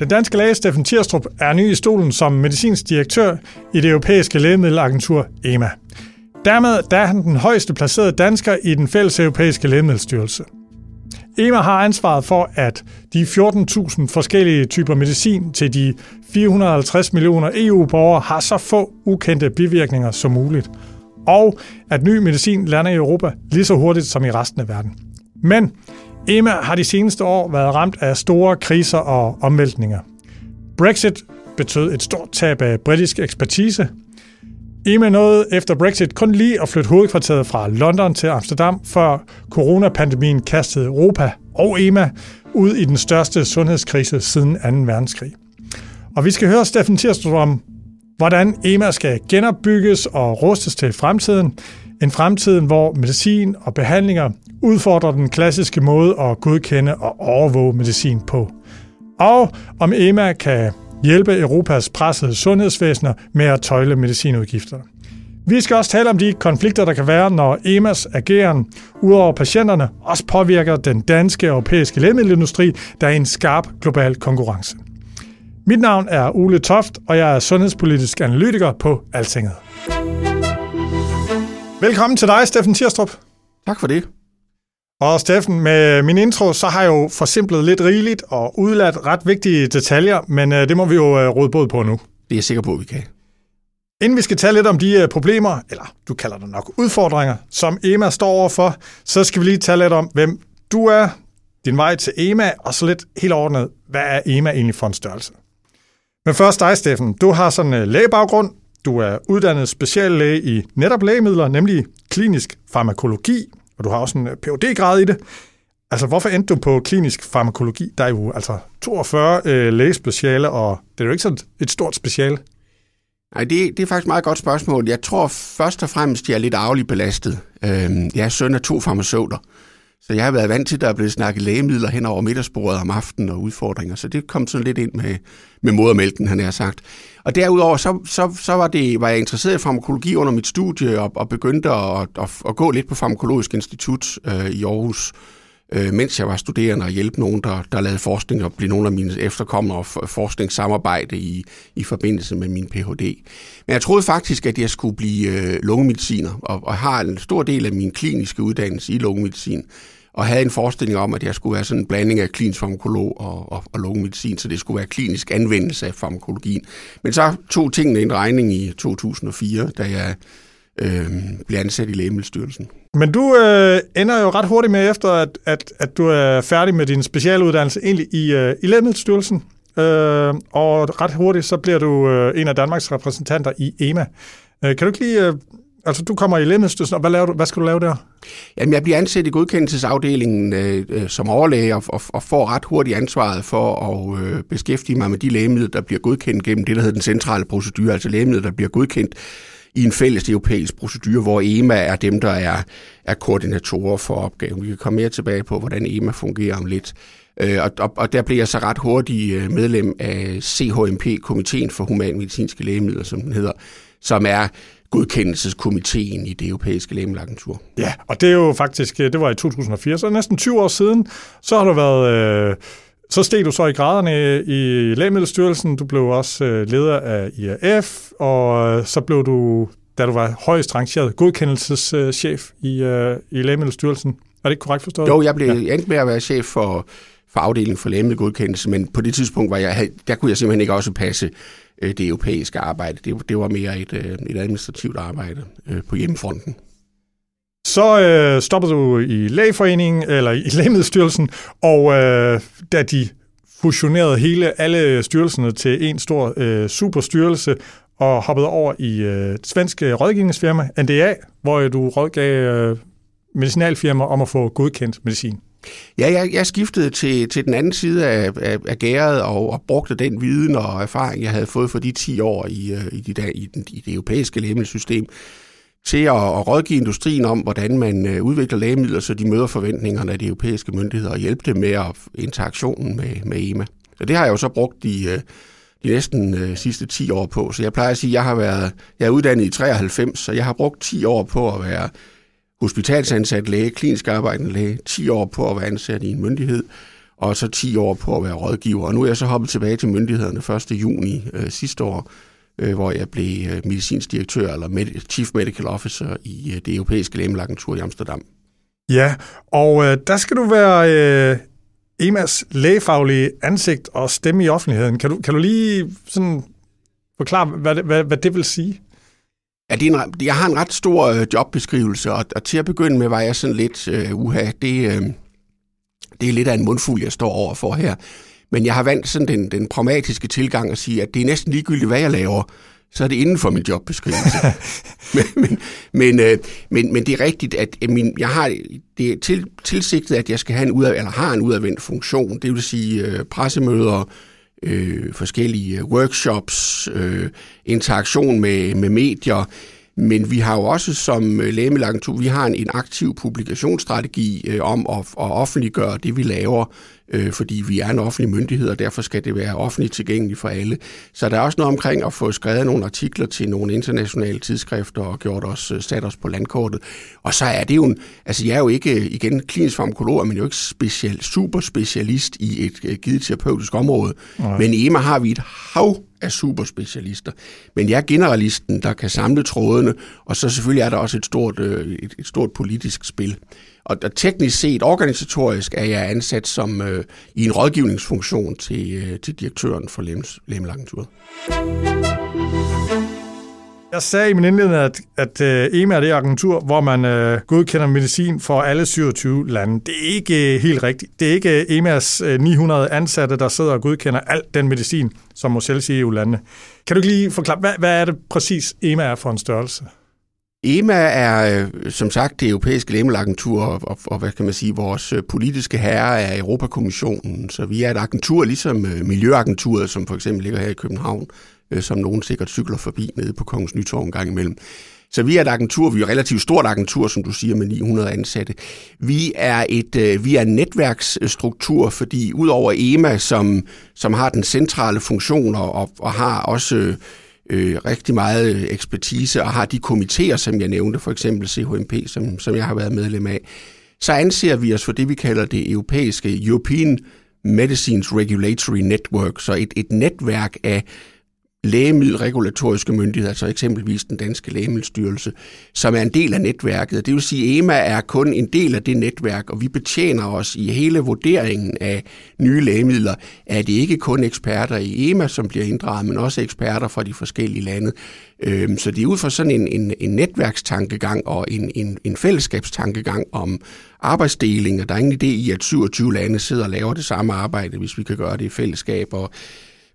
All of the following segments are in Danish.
Den danske læge Steffen Tirstrup er ny i stolen som medicinsk direktør i det europæiske lægemiddelagentur EMA. Dermed der er han den højeste placerede dansker i den fælles europæiske lægemiddelstyrelse. EMA har ansvaret for, at de 14.000 forskellige typer medicin til de 450 millioner EU-borgere har så få ukendte bivirkninger som muligt, og at ny medicin lander i Europa lige så hurtigt som i resten af verden. Men EMA har de seneste år været ramt af store kriser og omvæltninger. Brexit betød et stort tab af britisk ekspertise. EMA nåede efter Brexit kun lige at flytte hovedkvarteret fra London til Amsterdam, før coronapandemien kastede Europa og EMA ud i den største sundhedskrise siden 2. verdenskrig. Og vi skal høre Steffen Tirstrup om, hvordan EMA skal genopbygges og rustes til fremtiden. En fremtid, hvor medicin og behandlinger udfordrer den klassiske måde at godkende og overvåge medicin på. Og om EMA kan hjælpe Europas pressede sundhedsvæsener med at tøjle medicinudgifterne. Vi skal også tale om de konflikter, der kan være, når EMAs ageren udover patienterne også påvirker den danske og europæiske lægemiddelindustri, der er i en skarp global konkurrence. Mit navn er Ole Toft, og jeg er sundhedspolitisk analytiker på Altinget. Velkommen til dig, Steffen Tirstrup. Tak for det. Og Steffen, med min intro, så har jeg jo forsimplet lidt rigeligt og udladt ret vigtige detaljer, men øh, det må vi jo øh, råde båd på nu. Det er jeg sikker på, at vi kan. Inden vi skal tale lidt om de øh, problemer, eller du kalder det nok udfordringer, som EMA står overfor, så skal vi lige tale lidt om, hvem du er, din vej til EMA, og så lidt helt ordnet, hvad er EMA egentlig for en størrelse? Men først dig, Steffen. Du har sådan en lægebaggrund. Du er uddannet speciallæge i netop lægemidler, nemlig klinisk farmakologi, og du har også en øh, phd grad i det. Altså, hvorfor endte du på klinisk farmakologi? Der er jo altså 42 øh, lægespeciale, og det er jo ikke sådan et stort speciale. Nej, det, det er faktisk et meget godt spørgsmål. Jeg tror først og fremmest, at jeg er lidt arveligt belastet. Øh, jeg er søn af to farmaceuter, så jeg har været vant til, at der er blevet snakket lægemidler hen over middagsbordet om aftenen og udfordringer, så det kom sådan lidt ind med, med modermælken, han har sagt. Og derudover, så, så, så var, det, var jeg interesseret i farmakologi under mit studie, og, og begyndte at, at, at gå lidt på Farmakologisk Institut øh, i Aarhus, øh, mens jeg var studerende og hjælpe nogen, der, der lavede forskning og blev nogle af mine efterkommere og forskningssamarbejde i, i forbindelse med min Ph.D. Men jeg troede faktisk, at jeg skulle blive øh, lungemediciner, og, og har en stor del af min kliniske uddannelse i lungemedicin og havde en forestilling om, at jeg skulle være sådan en blanding af klinisk farmakolog og, og, og lungemedicin, så det skulle være klinisk anvendelse af farmakologien. Men så tog tingene en regning i 2004, da jeg øh, blev ansat i Lægemiddelstyrelsen. Men du øh, ender jo ret hurtigt med efter, at, at, at du er færdig med din specialuddannelse egentlig i, øh, i Lægemiddelstyrelsen. Øh, og ret hurtigt så bliver du øh, en af Danmarks repræsentanter i EMA. Øh, kan du ikke lige øh, Altså, du kommer i Lægemiddelstyrelsen, og hvad, laver du, hvad skal du lave der? Jamen, jeg bliver ansat i godkendelsesafdelingen øh, øh, som overlæge og, og, og får ret hurtigt ansvaret for at øh, beskæftige mig med de lægemidler, der bliver godkendt gennem det, der hedder den centrale procedure, altså lægemidler, der bliver godkendt i en fælles europæisk procedure, hvor EMA er dem, der er, er koordinatorer for opgaven. Vi kan komme mere tilbage på, hvordan EMA fungerer om lidt. Øh, og, og, der blev jeg så ret hurtigt øh, medlem af CHMP, Komiteen for Humanmedicinske Lægemidler, som den hedder, som er godkendelseskomiteen i det europæiske lægemiddelagentur. Ja, og det er jo faktisk, det var i 2004, så næsten 20 år siden, så har du været, øh, så steg du så i graderne i Lægemiddelstyrelsen, du blev også øh, leder af IAF, og så blev du, da du var højst rangeret, godkendelseschef i, øh, i Lægemiddelstyrelsen. Er det ikke korrekt forstået? Jo, jeg blev ja. endt med at være chef for, på afdelingen for lægemiddelgodkendelse, men på det tidspunkt var jeg, der kunne jeg simpelthen ikke også passe øh, det europæiske arbejde. Det, det var mere et, øh, et administrativt arbejde øh, på hjemmefronten. Så øh, stoppede du i lægeforeningen, eller i Lægemiddelstyrelsen, og øh, da de fusionerede hele alle styrelserne til en stor øh, superstyrelse, og hoppede over i øh, svenske øh, rådgivningsfirma, NDA, hvor du rådgav øh, medicinalfirmaer om at få godkendt medicin. Ja, jeg, jeg skiftede til, til den anden side af, af, af gæret og, og brugte den viden og erfaring, jeg havde fået for de 10 år i, øh, i, de der, i, den, i det europæiske lægemiddelsystem, til at, at rådgive industrien om, hvordan man øh, udvikler lægemidler, så de møder forventningerne af de europæiske myndigheder og hjælpe dem med at interaktionen med, med EMA. Så det har jeg jo så brugt de, øh, de næsten øh, sidste 10 år på. Så jeg plejer at sige, at jeg har været jeg er uddannet i 93, så jeg har brugt 10 år på at være hospitalsansat læge, klinisk arbejdende læge, 10 år på at være ansat i en myndighed, og så 10 år på at være rådgiver. Og nu er jeg så hoppet tilbage til myndighederne 1. juni øh, sidste år, øh, hvor jeg blev øh, medicinsk direktør eller med, chief medical officer i øh, det europæiske lægemiddelagentur i Amsterdam. Ja, og øh, der skal du være øh, EMAs lægefaglige ansigt og stemme i offentligheden. Kan du, kan du lige sådan forklare, hvad det, hvad, hvad det vil sige? Ja, det er en, jeg har en ret stor øh, jobbeskrivelse, og, og til at begynde med var jeg sådan lidt, øh, uha, det, øh, det er lidt af en mundfuld, jeg står over for her. Men jeg har valgt sådan den, den pragmatiske tilgang at sige, at det er næsten ligegyldigt, hvad jeg laver, så er det inden for min jobbeskrivelse. men, men, men, øh, men, men det er rigtigt, at min, jeg har det er til, tilsigtet, at jeg skal have en udad, eller har en udadvendt funktion. Det vil sige øh, pressemøder, øh, forskellige øh, workshops, øh, interaktion med, med medier, men vi har jo også som øh, lægemiddelagentur, vi har en, en aktiv publikationsstrategi øh, om at, at offentliggøre det, vi laver øh, fordi vi er en offentlig myndighed, og derfor skal det være offentligt tilgængeligt for alle. Så der er også noget omkring at få skrevet nogle artikler til nogle internationale tidsskrifter og gjort os, øh, sat os på landkortet. Og så er det jo en, altså jeg er jo ikke, igen, klinisk farmakolog, men jo ikke special, super specialist i et øh, givet terapeutisk område. Nej. Men i EMA har vi et hav af superspecialister. Men jeg er generalisten, der kan samle trådene, og så selvfølgelig er der også et stort, øh, et, et stort politisk spil. Og, og teknisk set, organisatorisk, er jeg ansat som øh, i en rådgivningsfunktion til, øh, til direktøren for Læmmelagenturet. Jeg sagde i min indledning, at, at øh, EMA er det agentur, hvor man øh, godkender medicin for alle 27 lande. Det er ikke øh, helt rigtigt. Det er ikke øh, EMAs øh, 900 ansatte, der sidder og godkender alt den medicin, som må sælges i EU-landene. Kan du ikke lige forklare, hvad, hvad er det præcis EMA er for en størrelse? EMA er øh, som sagt det europæiske lægemiddelagentur, og, og, og hvad kan man sige, vores øh, politiske herre er Europakommissionen. Så vi er et agentur, ligesom øh, Miljøagenturet, som for eksempel ligger her i København, som nogen sikkert cykler forbi nede på Kongens Nytorv en gang imellem. Så vi er et agentur, vi er et relativt stort agentur, som du siger, med 900 ansatte. Vi er et vi er en netværksstruktur, fordi udover EMA, som, som har den centrale funktion og, og har også øh, rigtig meget øh, ekspertise og har de komitéer, som jeg nævnte, for eksempel CHMP, som, som jeg har været medlem af, så anser vi os for det, vi kalder det europæiske European Medicines Regulatory Network, så et, et netværk af lægemiddelregulatoriske myndigheder, altså eksempelvis den danske lægemiddelstyrelse, som er en del af netværket. Det vil sige, at EMA er kun en del af det netværk, og vi betjener os i hele vurderingen af nye lægemidler, at det ikke kun eksperter i EMA, som bliver inddraget, men også eksperter fra de forskellige lande. Øhm, så det er ud fra sådan en, en, en netværkstankegang og en, en, en fællesskabstankegang om arbejdsdeling, og der er ingen idé i, at 27 lande sidder og laver det samme arbejde, hvis vi kan gøre det i fællesskab, og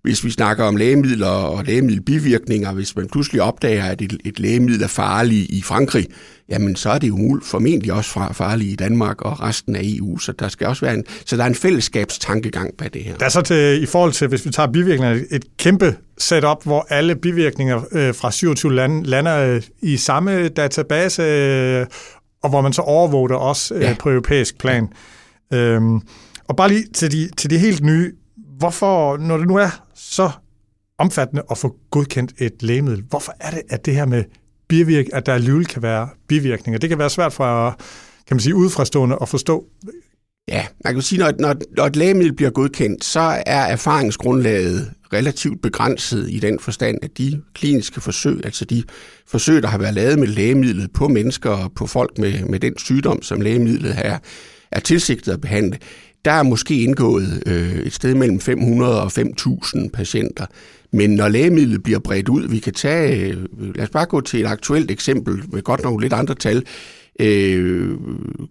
hvis vi snakker om lægemidler og lægemiddelbivirkninger, hvis man pludselig opdager, at et, et lægemiddel er farligt i Frankrig, jamen så er det jo formentlig også farligt i Danmark og resten af EU. Så der skal også være en, så der er en fællesskabstankegang bag det her. Der er så til, i forhold til, hvis vi tager bivirkninger, et kæmpe setup, hvor alle bivirkninger øh, fra 27 lande lander øh, i samme database, øh, og hvor man så overvåger det også øh, ja. på europæisk plan. Øhm, og bare lige til de, til de helt nye, hvorfor, når det nu er så omfattende at få godkendt et lægemiddel, hvorfor er det, at det her med bivirk, at der alligevel kan være bivirkninger? Det kan være svært for, kan man sige, udefrastående at forstå. Ja, man kan sige, når, når, når et lægemiddel bliver godkendt, så er erfaringsgrundlaget relativt begrænset i den forstand, at de kliniske forsøg, altså de forsøg, der har været lavet med lægemidlet på mennesker og på folk med, med den sygdom, som lægemidlet her er tilsigtet at behandle, der er måske indgået øh, et sted mellem 500 og 5.000 patienter. Men når lægemidlet bliver bredt ud, vi kan tage, øh, lad os bare gå til et aktuelt eksempel med godt nok lidt andre tal, øh,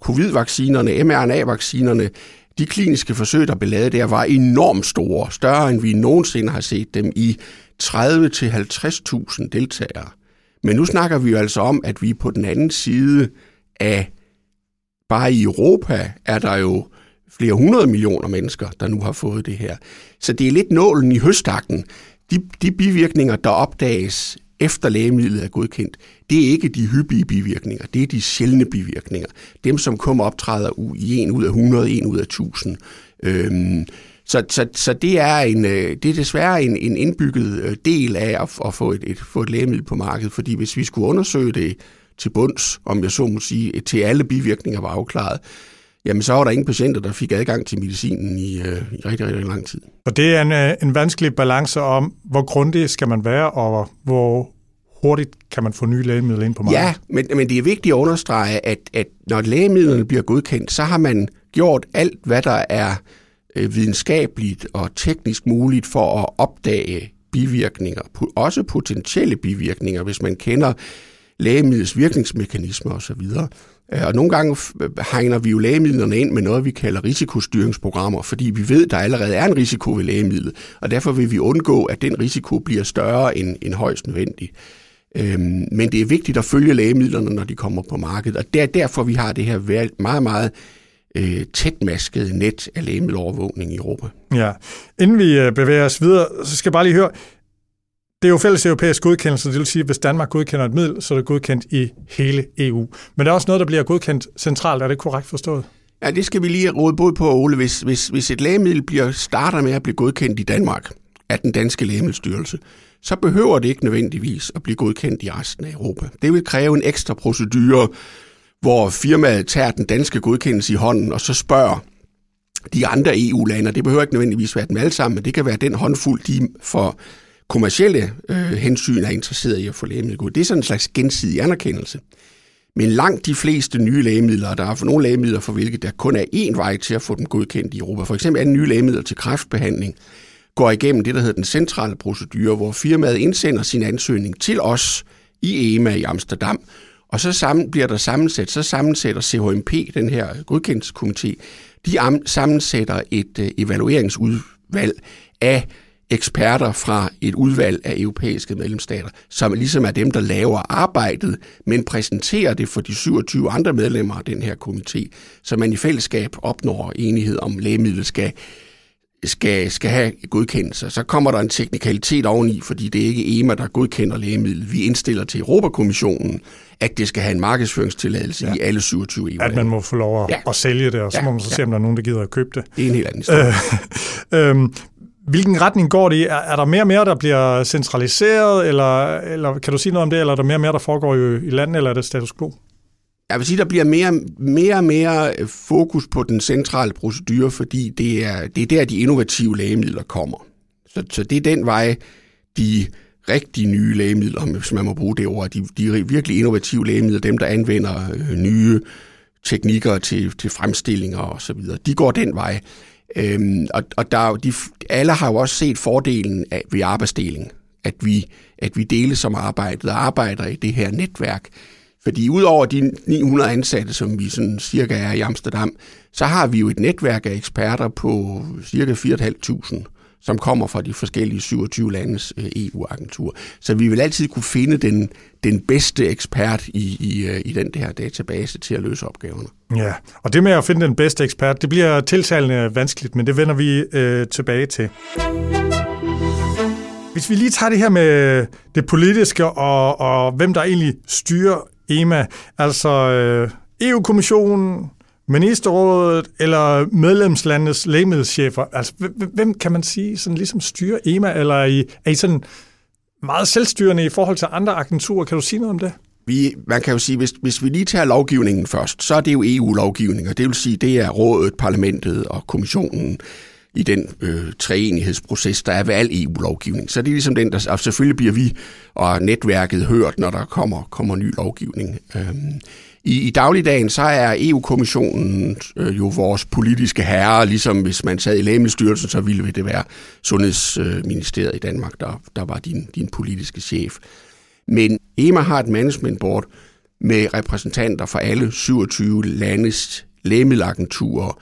covid-vaccinerne, mRNA-vaccinerne, de kliniske forsøg, der blev lavet der, var enormt store, større end vi nogensinde har set dem i 30-50.000 deltagere. Men nu snakker vi jo altså om, at vi på den anden side af, bare i Europa er der jo flere hundrede millioner mennesker, der nu har fået det her. Så det er lidt nålen i høstakken. De, de bivirkninger, der opdages efter lægemidlet er godkendt, det er ikke de hyppige bivirkninger, det er de sjældne bivirkninger. Dem, som kommer optræder i en ud af 100, en ud af 1000. Øhm, så, så, så det, er en, øh, det er desværre en, en indbygget øh, del af at, at få, et, et, få et lægemiddel på markedet, fordi hvis vi skulle undersøge det til bunds, om jeg så må sige, til alle bivirkninger var afklaret, jamen så var der ingen patienter, der fik adgang til medicinen i, øh, i rigtig, rigtig lang tid. Og det er en, øh, en vanskelig balance om, hvor grundig skal man være, og hvor hurtigt kan man få nye lægemidler ind på markedet. Ja, men, men det er vigtigt at understrege, at, at når lægemidlerne bliver godkendt, så har man gjort alt, hvad der er øh, videnskabeligt og teknisk muligt for at opdage bivirkninger, også potentielle bivirkninger, hvis man kender lægemidlets virkningsmekanismer osv. Øh, og nogle gange hegner vi jo lægemidlerne ind med noget, vi kalder risikostyringsprogrammer, fordi vi ved, at der allerede er en risiko ved lægemidlet, og derfor vil vi undgå, at den risiko bliver større end, end højst nødvendigt. Øhm, men det er vigtigt at følge lægemidlerne, når de kommer på markedet, og det er derfor, vi har det her meget, meget øh, tætmasket net af lægemiddelovervågning i Europa. Ja. Inden vi øh, bevæger os videre, så skal jeg bare lige høre, det er jo fælles europæisk godkendelse, det vil sige, at hvis Danmark godkender et middel, så er det godkendt i hele EU. Men der er også noget, der bliver godkendt centralt. Er det korrekt forstået? Ja, det skal vi lige råde både på, Ole. Hvis, hvis, hvis et lægemiddel bliver, starter med at blive godkendt i Danmark af den danske lægemiddelstyrelse, så behøver det ikke nødvendigvis at blive godkendt i resten af Europa. Det vil kræve en ekstra procedure, hvor firmaet tager den danske godkendelse i hånden, og så spørger de andre EU-lande, det behøver ikke nødvendigvis være dem alle sammen, men det kan være den håndfuld, de for kommercielle øh, hensyn er interesseret i at få lægemidler Det er sådan en slags gensidig anerkendelse. Men langt de fleste nye lægemidler, der er for nogle lægemidler, for hvilket der kun er én vej til at få dem godkendt i Europa, for eksempel er nye lægemidler til kræftbehandling, går igennem det, der hedder den centrale procedure, hvor firmaet indsender sin ansøgning til os i EMA i Amsterdam, og så sammen, bliver der sammensat, så sammensætter CHMP, den her godkendelseskomité, de sammensætter et øh, evalueringsudvalg af eksperter fra et udvalg af europæiske medlemsstater, som ligesom er dem, der laver arbejdet, men præsenterer det for de 27 andre medlemmer af den her komité, så man i fællesskab opnår enighed om lægemidlet skal skal, skal have godkendelse. Så kommer der en teknikalitet oveni, fordi det er ikke EMA, der godkender lægemidlet. Vi indstiller til Europakommissionen, at det skal have en markedsføringstilladelse ja. i alle 27 EU. At man må få lov at, ja. at sælge det, og så ja. må man så se, om der er nogen, der gider at købe det. Det er en helt anden historie. øhm, hvilken retning går det i? Er, er der mere og mere, der bliver centraliseret, eller, eller kan du sige noget om det, eller er der mere og mere, der foregår i, i landet, eller er det status quo? Jeg vil sige, der bliver mere mere og mere fokus på den centrale procedure, fordi det er, det er der, de innovative lægemidler kommer. Så, så det er den vej, de rigtig nye lægemidler, hvis man må bruge det ord, de, de virkelig innovative lægemidler, dem der anvender øh, nye teknikker til, til fremstillinger osv., så de går den vej. Øhm, og og der, de, alle har jo også set fordelen af, ved arbejdsdeling, at vi, at vi deles som arbejdet og arbejder i det her netværk. Fordi udover de 900 ansatte, som vi sådan cirka er i Amsterdam, så har vi jo et netværk af eksperter på cirka 4.500, som kommer fra de forskellige 27 landes øh, EU-agentur. Så vi vil altid kunne finde den, den bedste ekspert i, i, øh, i den her database til at løse opgaverne. Ja, og det med at finde den bedste ekspert, det bliver tiltalende vanskeligt, men det vender vi øh, tilbage til. Hvis vi lige tager det her med det politiske og, og hvem der egentlig styrer EMA, altså øh, EU-kommissionen, ministerrådet eller medlemslandets lægemiddelchefer? altså hvem kan man sige sådan ligesom styrer EMA, eller er I, er I sådan meget selvstyrende i forhold til andre agenturer? Kan du sige noget om det? Vi, man kan jo sige, hvis, hvis vi lige tager lovgivningen først, så er det jo EU-lovgivning, og det vil sige, det er rådet, parlamentet og kommissionen i den øh, treenighedsproces, der er ved al EU-lovgivning. Så det er ligesom den, der... Og selvfølgelig bliver vi og netværket hørt, når der kommer, kommer ny lovgivning. Øhm, i, I dagligdagen så er EU-kommissionen øh, jo vores politiske herre, ligesom hvis man sad i Lægemiddelstyrelsen, så ville det være Sundhedsministeriet i Danmark, der, der var din, din politiske chef. Men EMA har et management board med repræsentanter fra alle 27 landes lægemiddelagenturer,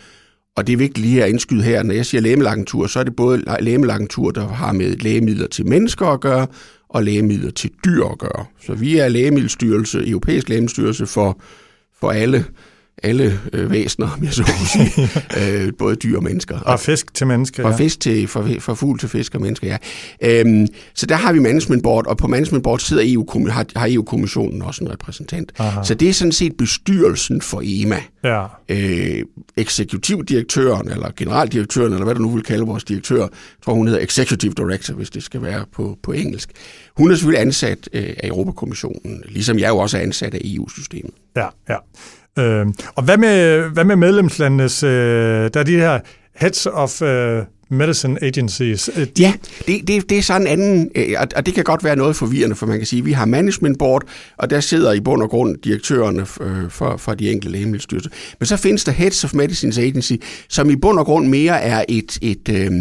Og det er vigtigt lige at indskyde her, når jeg siger lægemiddelagentur, så er det både lægemiddelagentur, der har med lægemidler til mennesker at gøre, og lægemidler til dyr at gøre. Så vi er lægemiddelstyrelse, europæisk lægemiddelstyrelse for, for alle alle øh, væsener, om jeg så må sige, øh, både dyr og mennesker. Og fisk til mennesker, Fra ja. fisk til, fra, fra fugl til fisk og mennesker, ja. Øhm, så der har vi management board, og på management board sidder EU, har, har EU-kommissionen også en repræsentant. Aha. Så det er sådan set bestyrelsen for EMA. Ja. Øh, eksekutivdirektøren, eller generaldirektøren, eller hvad du nu vil kalde vores direktør, jeg tror hun hedder executive director, hvis det skal være på, på engelsk. Hun er selvfølgelig ansat øh, af Europakommissionen, ligesom jeg jo også er ansat af EU-systemet. Ja, ja. Øh, og hvad med, hvad med medlemslandenes, øh, der er de her heads of øh, medicine agencies? Øh, de... Ja, det, det, det er sådan en anden, øh, og det kan godt være noget forvirrende, for man kan sige, at vi har management board, og der sidder i bund og grund direktørerne øh, for, for de enkelte lægemiddelstyrelser. Men så findes der heads of medicines agency, som i bund og grund mere er et, et, øh,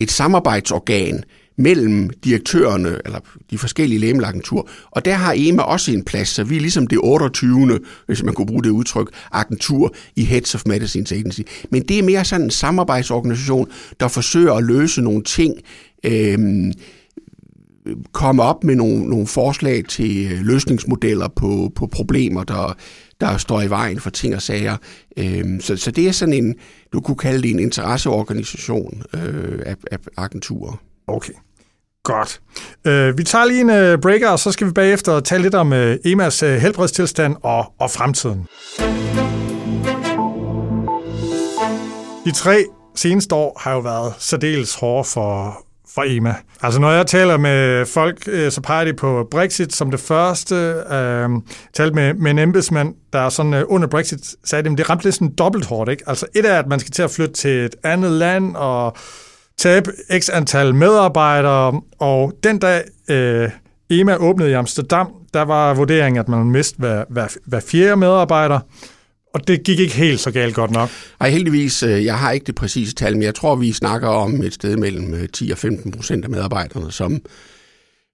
et samarbejdsorgan, mellem direktørerne, eller de forskellige lægemiddelagentur, og der har EMA også en plads, så vi er ligesom det 28. hvis man kunne bruge det udtryk, agentur i Heads of Medicines Agency. Men det er mere sådan en samarbejdsorganisation, der forsøger at løse nogle ting, øh, komme op med nogle, nogle forslag til øh, løsningsmodeller på, på problemer, der, der står i vejen for ting og sager. Øhm, så, så det er sådan en, du kunne kalde det en interesseorganisation øh, af, af agenturer. Okay. Godt. Uh, vi tager lige en uh, breaker, og så skal vi bagefter tale lidt om uh, EMAs uh, helbredstilstand og, og fremtiden. De tre seneste år har jo været særdeles hårde for, for EMA. Altså når jeg taler med folk, så peger de på Brexit som det første. Øh, talte med, med en embedsmand, der sådan uh, under Brexit sagde, at det ramte lidt sådan dobbelt hårdt. Ikke? Altså et er, at man skal til at flytte til et andet land, og tabe x antal medarbejdere, og den dag øh, EMA åbnede i Amsterdam, der var vurderingen, at man miste hver, hver, hver fjerde medarbejder, og det gik ikke helt så galt godt nok. Nej, heldigvis, øh, jeg har ikke det præcise tal, men jeg tror, vi snakker om et sted mellem 10 øh, og 15 procent af medarbejderne, som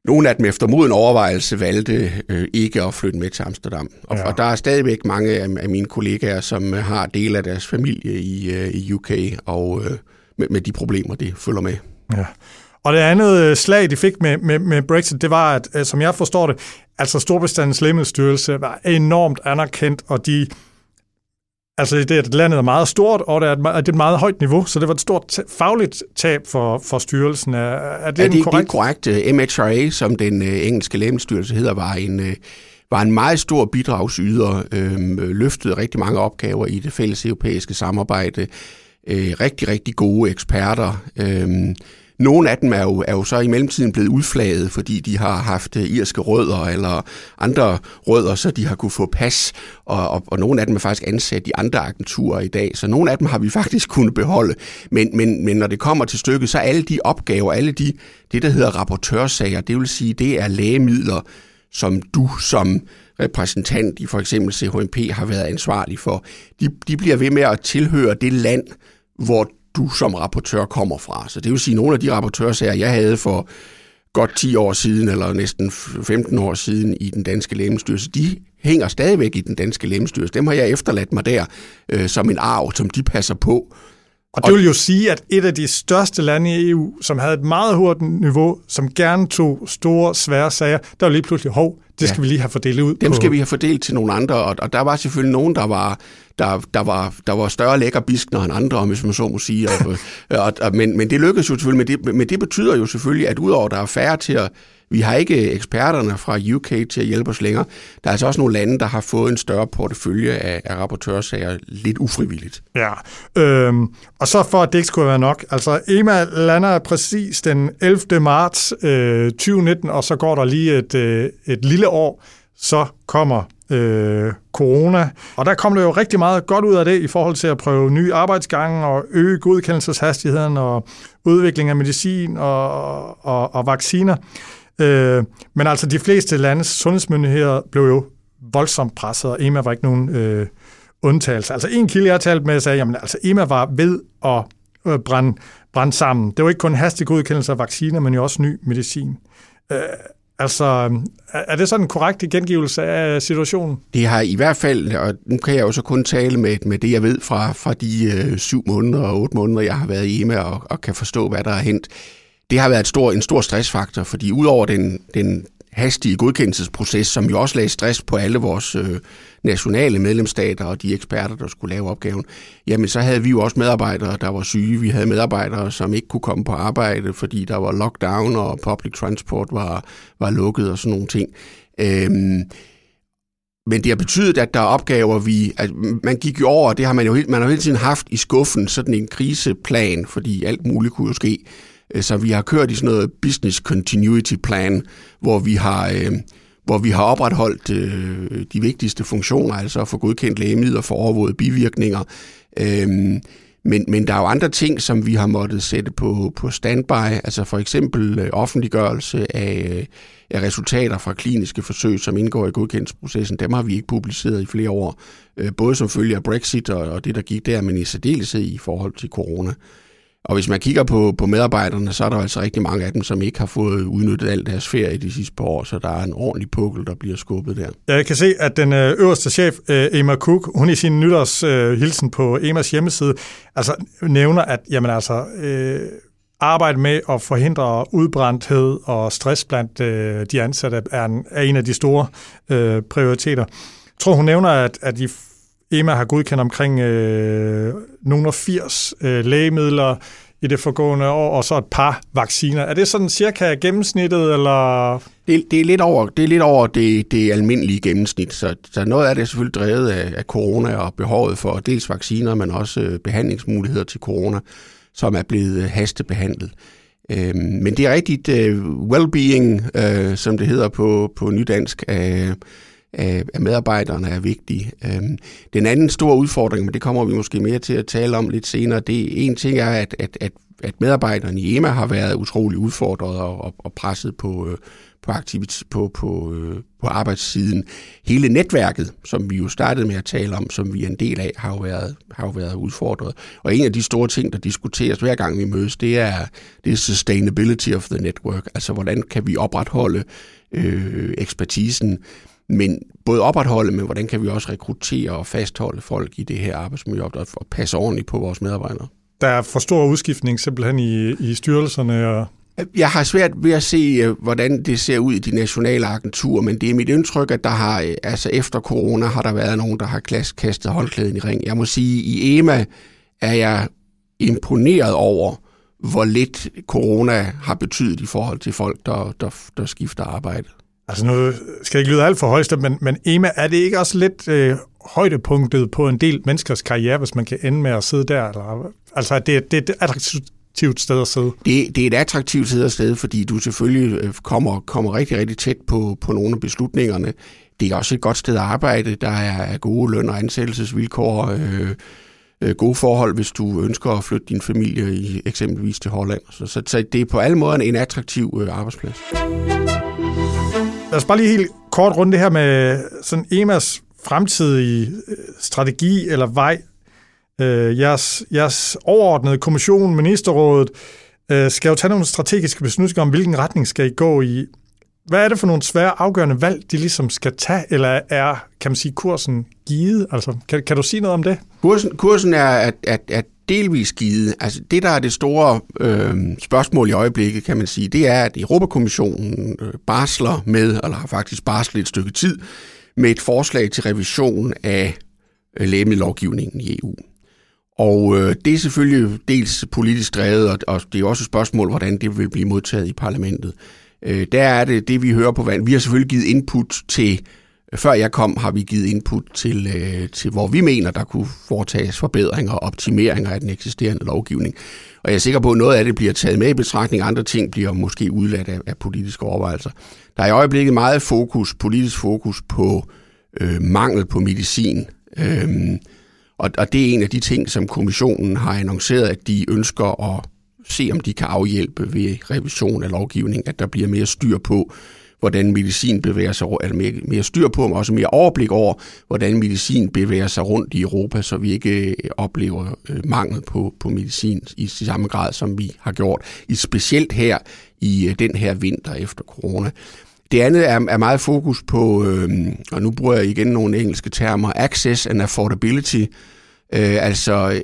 nogle af dem efter moden overvejelse valgte øh, ikke at flytte med til Amsterdam. Og, ja. og der er stadigvæk mange af, af mine kollegaer, som har del af deres familie i, øh, i UK, og øh, med, med de problemer, det følger med. Ja. Og det andet øh, slag, de fik med, med, med Brexit, det var, at øh, som jeg forstår det, altså Storbritannens Lægemiddelstyrelse var enormt anerkendt, og de Altså, det er, at landet er meget stort, og det er, et, det er et meget højt niveau, så det var et stort fagligt tab for, for styrelsen. Er, er det, ja, det, korrekt? det er korrekt. MHRA, som den uh, engelske lægemiddelstyrelse hedder, var en, uh, var en meget stor bidragsyder, uh, løftede rigtig mange opgaver i det fælles europæiske samarbejde, øh, rigtig, rigtig gode eksperter. Øh, nogle af dem er jo, er jo så i mellemtiden blevet udflaget, fordi de har haft øh, irske rødder eller andre rødder, så de har kunne få pas, og, og, og nogle af dem er faktisk ansat i andre agenturer i dag, så nogle af dem har vi faktisk kunnet beholde. Men, men, men når det kommer til stykket, så alle de opgaver, alle de, det der hedder rapportørsager, det vil sige, det er lægemidler, som du som repræsentant i for eksempel CHMP har været ansvarlig for, de, de bliver ved med at tilhøre det land, hvor du som rapportør kommer fra. Så det vil sige, at nogle af de rapportørsager, jeg havde for godt 10 år siden, eller næsten 15 år siden i den danske lægemestyrelse, de hænger stadigvæk i den danske lægemestyrelse. Dem har jeg efterladt mig der øh, som en arv, som de passer på. Og det vil jo sige, at et af de største lande i EU, som havde et meget hurtigt niveau, som gerne tog store, svære sager, der var lige pludselig, hov, det skal ja. vi lige have fordelt ud Dem på. skal vi have fordelt til nogle andre, og, og der var selvfølgelig nogen, der var, der, der var, der var større lækker biskner end andre, hvis man så må sige. Og, og, og, men, men det lykkedes jo selvfølgelig, men det, men det betyder jo selvfølgelig, at udover at der er færre til at vi har ikke eksperterne fra UK til at hjælpe os længere. Der er altså også nogle lande, der har fået en større portefølje af, af rapportørsager lidt ufrivilligt. Ja, øhm, og så for at det ikke skulle være nok. Altså EMA lander præcis den 11. marts øh, 2019, og så går der lige et, øh, et lille år, så kommer øh, corona. Og der kom det jo rigtig meget godt ud af det i forhold til at prøve nye arbejdsgange og øge godkendelseshastigheden og udvikling af medicin og, og, og vacciner. Øh, men altså, de fleste landes sundhedsmyndigheder blev jo voldsomt presset, og EMA var ikke nogen øh, undtagelse. Altså en kilde, jeg har talt med, sagde, jamen altså, EMA var ved at øh, brænde, brænde sammen. Det var ikke kun hastig godkendelse af vacciner, men jo også ny medicin. Øh, Altså, er det sådan en korrekt gengivelse af situationen? Det har i hvert fald, og nu kan jeg jo så kun tale med, med det, jeg ved fra, fra de øh, syv måneder og otte måneder, jeg har været i EMA og, og kan forstå, hvad der er hent. Det har været et stor, en stor stressfaktor, fordi udover den, den hastige godkendelsesproces, som jo også lagde stress på alle vores øh, nationale medlemsstater og de eksperter, der skulle lave opgaven, jamen så havde vi jo også medarbejdere, der var syge. Vi havde medarbejdere, som ikke kunne komme på arbejde, fordi der var lockdown og public transport var, var lukket og sådan nogle ting. Øhm, men det har betydet, at der er opgaver, vi... At man gik jo over, det har man jo, man har jo hele tiden haft i skuffen, sådan en kriseplan, fordi alt muligt kunne jo ske. Øh, så vi har kørt i sådan noget business continuity plan, hvor vi har, øh, hvor vi har opretholdt øh, de vigtigste funktioner, altså at få godkendt lægemidler for overvåget bivirkninger. Øh, men, men der er jo andre ting, som vi har måttet sætte på, på standby, altså for eksempel øh, offentliggørelse af, øh, af resultater fra kliniske forsøg, som indgår i godkendelsesprocessen. Dem har vi ikke publiceret i flere år, både som følge af Brexit og, og det, der gik der, men i særdeleshed i forhold til corona. Og hvis man kigger på, på medarbejderne, så er der altså rigtig mange af dem, som ikke har fået udnyttet al deres ferie de sidste par år, så der er en ordentlig pukkel, der bliver skubbet der. Jeg kan se, at den øh, øverste chef, øh, Emma Cook, hun i sin nytårshilsen øh, på Emas hjemmeside, altså nævner, at jamen altså, øh, arbejde med at forhindre udbrændthed og stress blandt øh, de ansatte er en, er en af de store øh, prioriteter. Jeg tror, hun nævner, at, at i EMA har godkendt omkring øh, nogle 80 øh, lægemidler i det forgående år, og så et par vacciner. Er det sådan cirka gennemsnittet, eller? Det, det er lidt over det, er lidt over det, det almindelige gennemsnit, så, så noget af det er selvfølgelig drevet af, af corona og behovet for dels vacciner, men også øh, behandlingsmuligheder til corona, som er blevet øh, hastebehandlet. Øh, men det er rigtigt øh, well-being, øh, som det hedder på, på nydansk, øh, af, af medarbejderne er vigtige. Øhm, den anden store udfordring, men det kommer vi måske mere til at tale om lidt senere, det en ting er, at, at, at, at medarbejderne i EMA har været utrolig udfordret og, og presset på, øh, på, aktivit, på, på, øh, på arbejdssiden. Hele netværket, som vi jo startede med at tale om, som vi er en del af, har jo været, har jo været udfordret. Og en af de store ting, der diskuteres hver gang vi mødes, det er, det er sustainability of the network. Altså, hvordan kan vi opretholde øh, ekspertisen men både opretholde, men hvordan kan vi også rekruttere og fastholde folk i det her arbejdsmiljø og passe ordentligt på vores medarbejdere. Der er for stor udskiftning simpelthen i, i styrelserne og jeg har svært ved at se, øh, hvordan det ser ud i de nationale agenturer, men det er mit indtryk, at der har, øh, altså efter corona har der været nogen, der har kastet håndklæden i ring. Jeg må sige, at i EMA er jeg imponeret over, hvor lidt corona har betydet i forhold til folk, der, der, der skifter arbejde. Altså nu skal det ikke lyde alt for højst, men, men Ema, er det ikke også lidt øh, højdepunktet på en del menneskers karriere, hvis man kan ende med at sidde der? Eller, altså det, det er et attraktivt sted at sidde? Det, det er et attraktivt sted at sidde, fordi du selvfølgelig øh, kommer, kommer rigtig, rigtig tæt på, på nogle af beslutningerne. Det er også et godt sted at arbejde. Der er gode løn- og ansættelsesvilkår, øh, øh, gode forhold, hvis du ønsker at flytte din familie i eksempelvis til Holland. Så, så, så det er på alle måder en attraktiv øh, arbejdsplads. Lad os bare lige helt kort runde det her med sådan EMAs fremtidige øh, strategi eller vej. Øh, jeres, jeres overordnede kommission, ministerrådet, øh, skal jo tage nogle strategiske beslutninger om, hvilken retning skal I gå i. Hvad er det for nogle svære afgørende valg, de ligesom skal tage, eller er, kan man sige, kursen givet? Altså, kan, kan du sige noget om det? Kursen, kursen er, at, at, at delvis givet. Altså det, der er det store øh, spørgsmål i øjeblikket, kan man sige, det er, at Europakommissionen øh, barsler med, eller har faktisk barslet et stykke tid, med et forslag til revision af øh, lægemiddellovgivningen i EU. Og øh, det er selvfølgelig dels politisk drevet, og, og det er også et spørgsmål, hvordan det vil blive modtaget i parlamentet. Øh, der er det, det vi hører på vand. Vi har selvfølgelig givet input til øh, før jeg kom, har vi givet input til, øh, til, hvor vi mener, der kunne foretages forbedringer og optimeringer af den eksisterende lovgivning. Og jeg er sikker på, at noget af det bliver taget med i betragtning, andre ting bliver måske udladt af, af politiske overvejelser. Der er i øjeblikket meget fokus, politisk fokus på øh, mangel på medicin. Øh, og, og det er en af de ting, som kommissionen har annonceret, at de ønsker at se, om de kan afhjælpe ved revision af lovgivning, at der bliver mere styr på, hvordan medicin bevæger sig, eller mere, mere styr på, men også mere overblik over, hvordan medicin bevæger sig rundt i Europa, så vi ikke øh, oplever øh, mangel på, på medicin i samme grad, som vi har gjort, i specielt her i øh, den her vinter efter corona. Det andet er, er meget fokus på, øh, og nu bruger jeg igen nogle engelske termer, access and affordability. Øh, altså,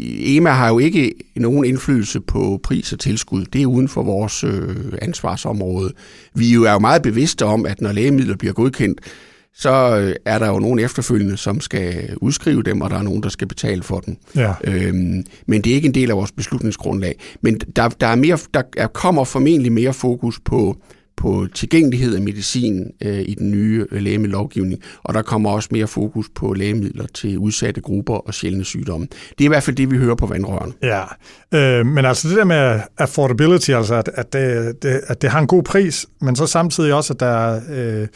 EMA har jo ikke nogen indflydelse på pris og tilskud. Det er uden for vores øh, ansvarsområde. Vi er jo meget bevidste om, at når lægemidler bliver godkendt, så øh, er der jo nogen efterfølgende, som skal udskrive dem, og der er nogen, der skal betale for dem. Ja. Øhm, men det er ikke en del af vores beslutningsgrundlag. Men der, der, er mere, der er, kommer formentlig mere fokus på på tilgængelighed af medicin øh, i den nye øh, lægemiddellovgivning, og der kommer også mere fokus på lægemidler til udsatte grupper og sjældne sygdomme. Det er i hvert fald det, vi hører på vandrørene. Ja, øh, men altså det der med affordability, altså at, at, det, det, at det har en god pris, men så samtidig også, at der. Øh,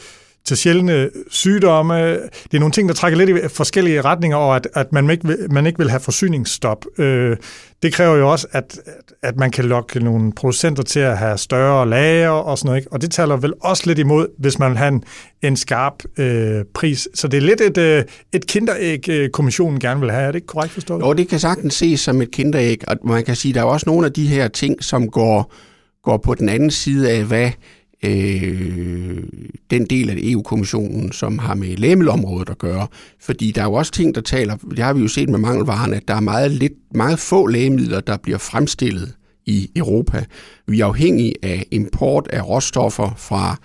til sjældne sygdomme. Det er nogle ting, der trækker lidt i forskellige retninger, og at, at man, ikke vil, man ikke vil have forsyningsstop. Øh, det kræver jo også, at, at man kan lokke nogle producenter til at have større lager og sådan noget. Ikke? Og det taler vel også lidt imod, hvis man vil have en, en skarp øh, pris. Så det er lidt et, øh, et kinderæg, øh, kommissionen gerne vil have. Er det ikke korrekt forstået? Jo, det kan sagtens ses som et kinderæg. Og man kan sige, at der er også nogle af de her ting, som går, går på den anden side af, hvad øh, den del af EU-kommissionen, som har med lægemiddelområdet at gøre. Fordi der er jo også ting, der taler, det har vi jo set med mangelvarerne, at der er meget, lidt, meget få lægemidler, der bliver fremstillet i Europa. Vi er afhængige af import af råstoffer fra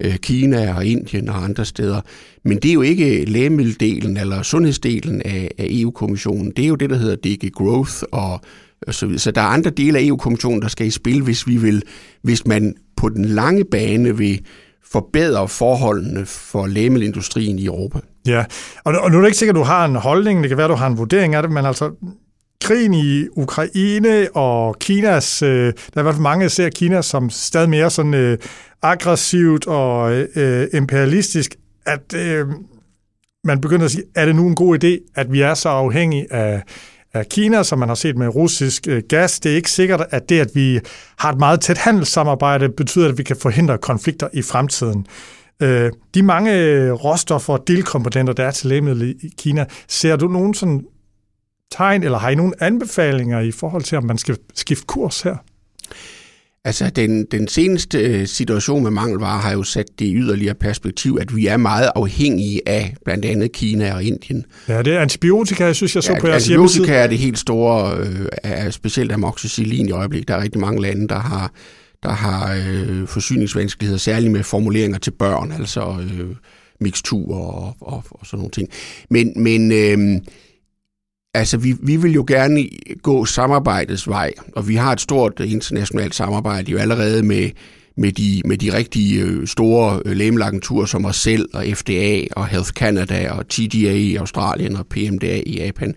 øh, Kina og Indien og andre steder. Men det er jo ikke lægemiddeldelen eller sundhedsdelen af, af EU-kommissionen. Det er jo det, der hedder DG Growth og så, så der er andre dele af EU-kommissionen, der skal i spil, hvis vi vil, hvis man på den lange bane vil forbedre forholdene for lægemiddelindustrien i Europa. Ja, og, og nu er det ikke sikkert, at du har en holdning, det kan være, at du har en vurdering af det, men altså krigen i Ukraine og Kinas, øh, der er i hvert fald mange, der ser Kina som stadig mere sådan øh, aggressivt og øh, imperialistisk, at øh, man begynder at sige, er det nu en god idé, at vi er så afhængige af af Kina, som man har set med russisk øh, gas. Det er ikke sikkert, at det, at vi har et meget tæt handelssamarbejde, betyder, at vi kan forhindre konflikter i fremtiden. Øh, de mange øh, råstoffer og delkomponenter, der er til lægemiddel i Kina, ser du nogen sådan tegn, eller har I nogle anbefalinger i forhold til, om man skal skifte kurs her? Altså, den, den seneste øh, situation med mangelvarer har jo sat det i yderligere perspektiv, at vi er meget afhængige af blandt andet Kina og Indien. Ja, det er antibiotika, jeg synes, jeg så ja, på jeres Antibiotika er det helt store, øh, er specielt amoxicillin i øjeblikket. Der er rigtig mange lande, der har, der har øh, forsyningsvanskeligheder, særligt med formuleringer til børn, altså øh, mixtur og, og, og sådan nogle ting. Men, men øh, Altså, vi, vi vil jo gerne gå samarbejdets vej, og vi har et stort internationalt samarbejde jo allerede med, med, de, med de rigtige øh, store øh, lægemiddelagenturer som os selv, og FDA, og Health Canada, og TDA i Australien, og PMDA i Japan.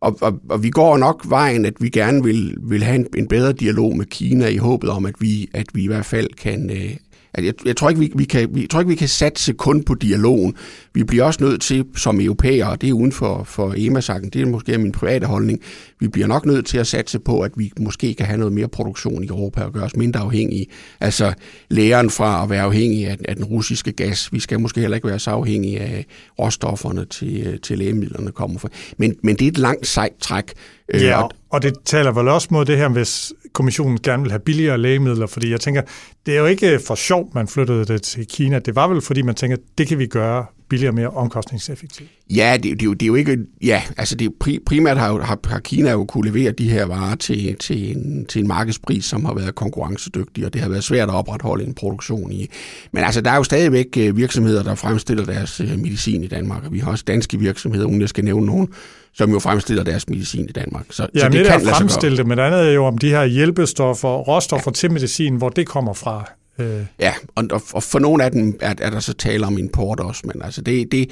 Og, og, og vi går nok vejen, at vi gerne vil, vil have en, en bedre dialog med Kina i håbet om, at vi, at vi i hvert fald kan, øh, at jeg, jeg, tror ikke, vi, vi kan, vi, jeg tror ikke, vi kan satse kun på dialogen. Vi bliver også nødt til, som europæere, og det er uden for, for EMA-sakken, det er måske min private holdning, vi bliver nok nødt til at satse på, at vi måske kan have noget mere produktion i Europa og gøre os mindre afhængige. Altså læren fra at være afhængig af, af den russiske gas. Vi skal måske heller ikke være så afhængige af råstofferne til, til lægemidlerne kommer fra. Men, men det er et langt sejt træk. Øh, ja, og det taler vel også mod det her, hvis kommissionen gerne vil have billigere lægemidler, fordi jeg tænker, det er jo ikke øh, for sjov, man flyttede det til Kina. Det var vel, fordi man tænker, det kan vi gøre billigere og mere omkostningseffektivt. Ja, det, det, det er jo ikke... Ja, altså det er primært har, har, har Kina jo kunne levere de her varer til, til, en, til en markedspris, som har været konkurrencedygtig, og det har været svært at opretholde en produktion i. Men altså, der er jo stadigvæk øh, virksomheder, der fremstiller deres øh, medicin i Danmark, og vi har også danske virksomheder, uden jeg skal nævne nogen, som jo fremstiller deres medicin i Danmark. Så, ja, så det, det kan lade fremstille det, men det andet er jo om de her hjælpestoffer, råstoffer ja. til medicin, hvor det kommer fra. Øh. Ja, og, og for nogle af dem er, er der så tale om import også, men altså det, det,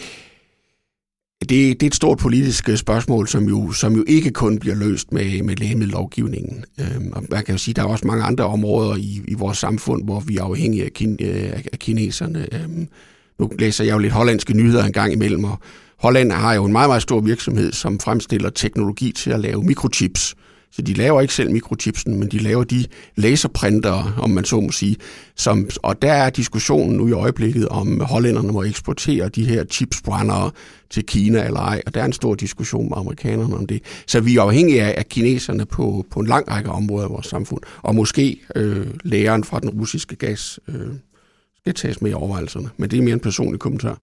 det, det er et stort politisk spørgsmål, som jo, som jo ikke kun bliver løst med, med lægemiddellovgivningen. Øhm, og man kan jo sige, at der er også mange andre områder i, i vores samfund, hvor vi er afhængige af, kin, af, af kineserne. Øhm, nu læser jeg jo lidt hollandske nyheder en gang imellem, og Holland har jo en meget, meget stor virksomhed, som fremstiller teknologi til at lave mikrochips. Så de laver ikke selv mikrochipsen, men de laver de laserprintere, om man så må sige. Som, og der er diskussionen nu i øjeblikket, om hollænderne må eksportere de her chipsbrændere til Kina eller ej. Og der er en stor diskussion med amerikanerne om det. Så vi er afhængige af, af kineserne på, på en lang række områder i vores samfund. Og måske øh, læren fra den russiske gas øh, skal tages med i overvejelserne. Men det er mere en personlig kommentar.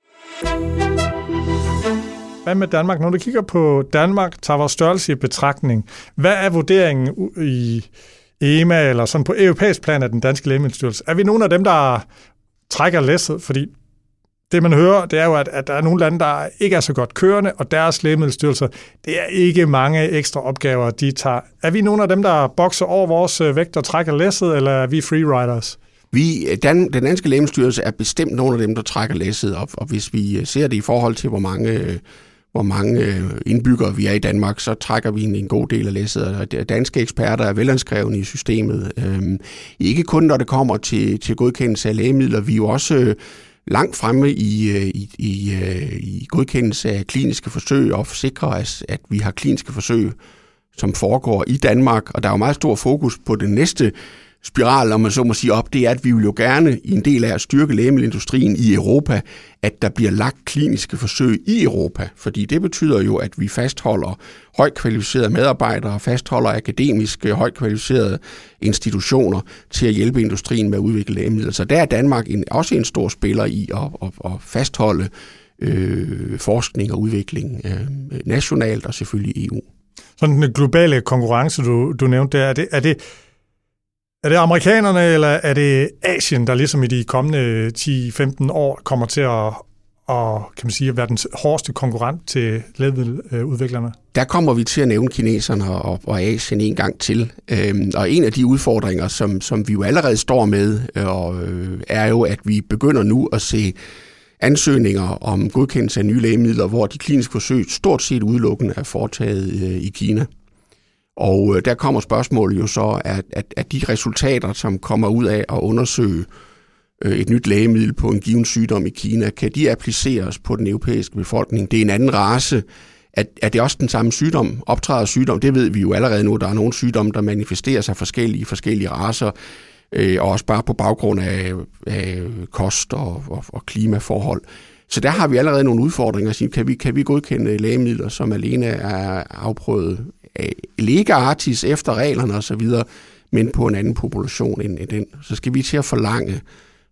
Hvad med Danmark? Når du kigger på Danmark, tager vores størrelse i betragtning. Hvad er vurderingen i EMA eller sådan på europæisk plan af den danske lægemiddelstyrelse? Er vi nogle af dem, der trækker læsset? Fordi det, man hører, det er jo, at, at der er nogle lande, der ikke er så godt kørende, og deres lægemiddelstyrelser, det er ikke mange ekstra opgaver, de tager. Er vi nogle af dem, der bokser over vores øh, vægt og trækker læsset, eller er vi freeriders? Vi, den, den danske lægemiddelstyrelse er bestemt nogle af dem, der trækker læsset op, og hvis vi øh, ser det i forhold til, hvor mange øh, hvor mange øh, indbyggere vi er i Danmark, så trækker vi en, en god del af læsset. danske eksperter er velanskrevne i systemet. Øhm, ikke kun når det kommer til, til godkendelse af lægemidler, vi er jo også øh, langt fremme i, øh, i, i, i godkendelse af kliniske forsøg og sikrer, at, at vi har kliniske forsøg, som foregår i Danmark. Og der er jo meget stor fokus på det næste spiral, om man så må sige op, det er, at vi vil jo gerne i en del af at styrke lægemiddelindustrien i Europa, at der bliver lagt kliniske forsøg i Europa. Fordi det betyder jo, at vi fastholder højt kvalificerede medarbejdere, fastholder akademiske højt kvalificerede institutioner til at hjælpe industrien med at udvikle lægemidler. Så der er Danmark en, også en stor spiller i at, at, at fastholde øh, forskning og udvikling øh, nationalt og selvfølgelig EU. Sådan den globale konkurrence, du, du nævnte der, er det, er det er det amerikanerne, eller er det Asien, der ligesom i de kommende 10-15 år kommer til at, og, kan man sige, at være den hårdeste konkurrent til lægemiddeludviklerne? Der kommer vi til at nævne kineserne og, og Asien en gang til. Øhm, og en af de udfordringer, som, som vi jo allerede står med, øh, og, øh, er jo, at vi begynder nu at se ansøgninger om godkendelse af nye lægemidler, hvor de kliniske forsøg stort set udelukkende er foretaget øh, i Kina. Og øh, der kommer spørgsmålet jo så, at, at, at de resultater, som kommer ud af at undersøge øh, et nyt lægemiddel på en given sygdom i Kina, kan de appliceres på den europæiske befolkning? Det er en anden race. Er, er det også den samme sygdom? Optræder sygdom? Det ved vi jo allerede nu. Der er nogle sygdomme, der manifesterer sig forskellige i forskellige raser, øh, og også bare på baggrund af, af kost og, og, og klimaforhold. Så der har vi allerede nogle udfordringer. Kan vi, kan vi godkende lægemidler, som alene er afprøvet ligge artis efter reglerne osv., men på en anden population end, end den. Så skal vi til at forlange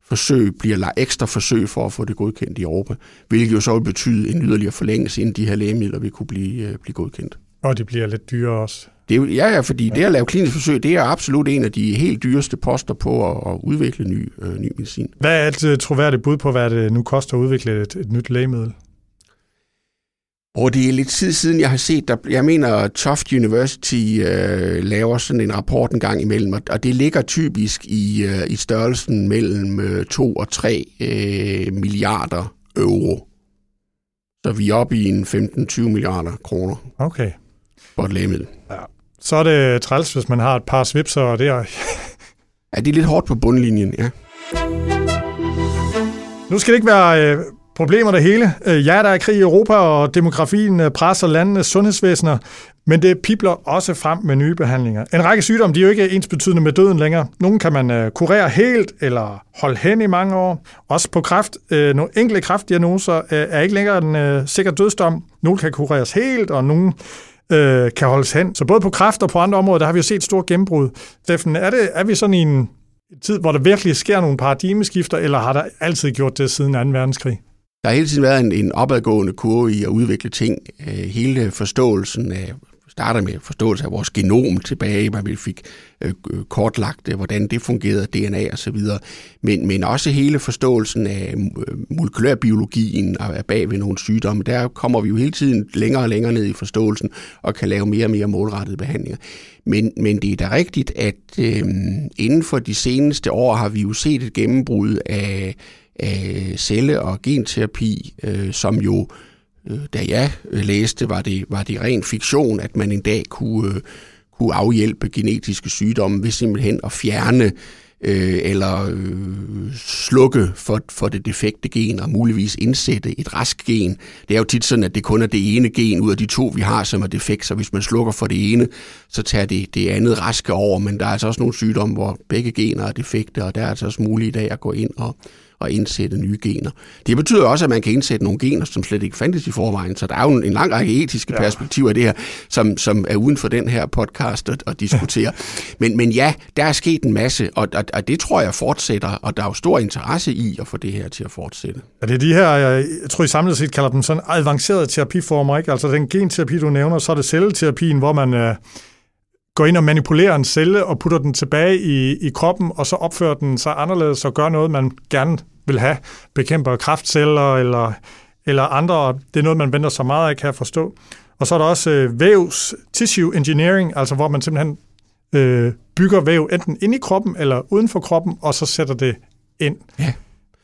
forsøg, bliver der ekstra forsøg for at få det godkendt i Europa, hvilket jo så vil betyde en yderligere forlængelse, inden de her lægemidler vil kunne blive, uh, blive godkendt. Og det bliver lidt dyrere også. Det er, ja, ja, fordi ja. det at lave klinisk forsøg, det er absolut en af de helt dyreste poster på at, at udvikle ny, øh, ny medicin. Hvad er et uh, troværdigt bud på, hvad det nu koster at udvikle et, et nyt lægemiddel? Og det er lidt tid siden, jeg har set, der, jeg mener, Toft University øh, laver sådan en rapport en gang imellem, og det ligger typisk i, øh, i størrelsen mellem øh, 2 og 3 øh, milliarder euro. Så vi er oppe i en 15-20 milliarder kroner. Okay. For et lægemiddel. Ja. Så er det træls, hvis man har et par svipser, og det er... ja, det er lidt hårdt på bundlinjen, ja. Nu skal det ikke være øh, problemer det hele. Øh, ja, der er krig i Europa, og demografien øh, presser landenes sundhedsvæsener, men det pipler også frem med nye behandlinger. En række sygdomme de er jo ikke ensbetydende med døden længere. Nogle kan man øh, kurere helt eller holde hen i mange år. Også på kræft. Nogle enkelte kræftdiagnoser er ikke længere en sikker dødsdom. Nogle kan kureres helt, og nogle kan holdes hen. Så både på kræft og på andre områder, der har vi jo set store gennembrud. Steffen, er, det, er vi sådan i en tid, hvor der virkelig sker nogle paradigmeskifter, eller har der altid gjort det siden 2. verdenskrig? Der har hele tiden været en, en opadgående kurve i at udvikle ting. Øh, hele forståelsen af starter med forståelse af vores genom tilbage, hvor vi fik øh, kortlagt, øh, hvordan det fungerede, DNA og så videre. Men, men også hele forståelsen af øh, molekylærbiologien og bag ved nogle sygdomme. Der kommer vi jo hele tiden længere og længere ned i forståelsen og kan lave mere og mere målrettede behandlinger. Men, men det er da rigtigt, at øh, inden for de seneste år har vi jo set et gennembrud af af celle- og genterapi, øh, som jo, øh, da jeg øh, læste, var det, var det ren fiktion, at man en dag kunne, øh, kunne afhjælpe genetiske sygdomme ved simpelthen at fjerne øh, eller øh, slukke for, for det defekte gen og muligvis indsætte et rask gen. Det er jo tit sådan, at det kun er det ene gen ud af de to, vi har, som er defekt, så hvis man slukker for det ene, så tager det, det andet raske over, men der er altså også nogle sygdomme, hvor begge gener er defekte, og der er altså også muligt i dag at gå ind og, at indsætte nye gener. Det betyder også, at man kan indsætte nogle gener, som slet ikke fandtes i forvejen, så der er jo en lang række etiske ja. perspektiver i det her, som, som er uden for den her podcast at, at diskutere. men, men ja, der er sket en masse, og, og, og det tror jeg fortsætter, og der er jo stor interesse i at få det her til at fortsætte. Ja, det er de her, jeg tror I samlet set kalder dem sådan avancerede terapiformer, ikke? Altså den genterapi, du nævner, så er det celleterapien, hvor man øh, går ind og manipulerer en celle og putter den tilbage i, i kroppen, og så opfører den sig anderledes og gør noget, man gerne vil have. Bekæmper kraftceller eller, eller andre. Det er noget, man venter så meget af, kan jeg forstå. Og så er der også øh, vævs tissue engineering, altså hvor man simpelthen øh, bygger væv enten ind i kroppen eller uden for kroppen, og så sætter det ind. Ja.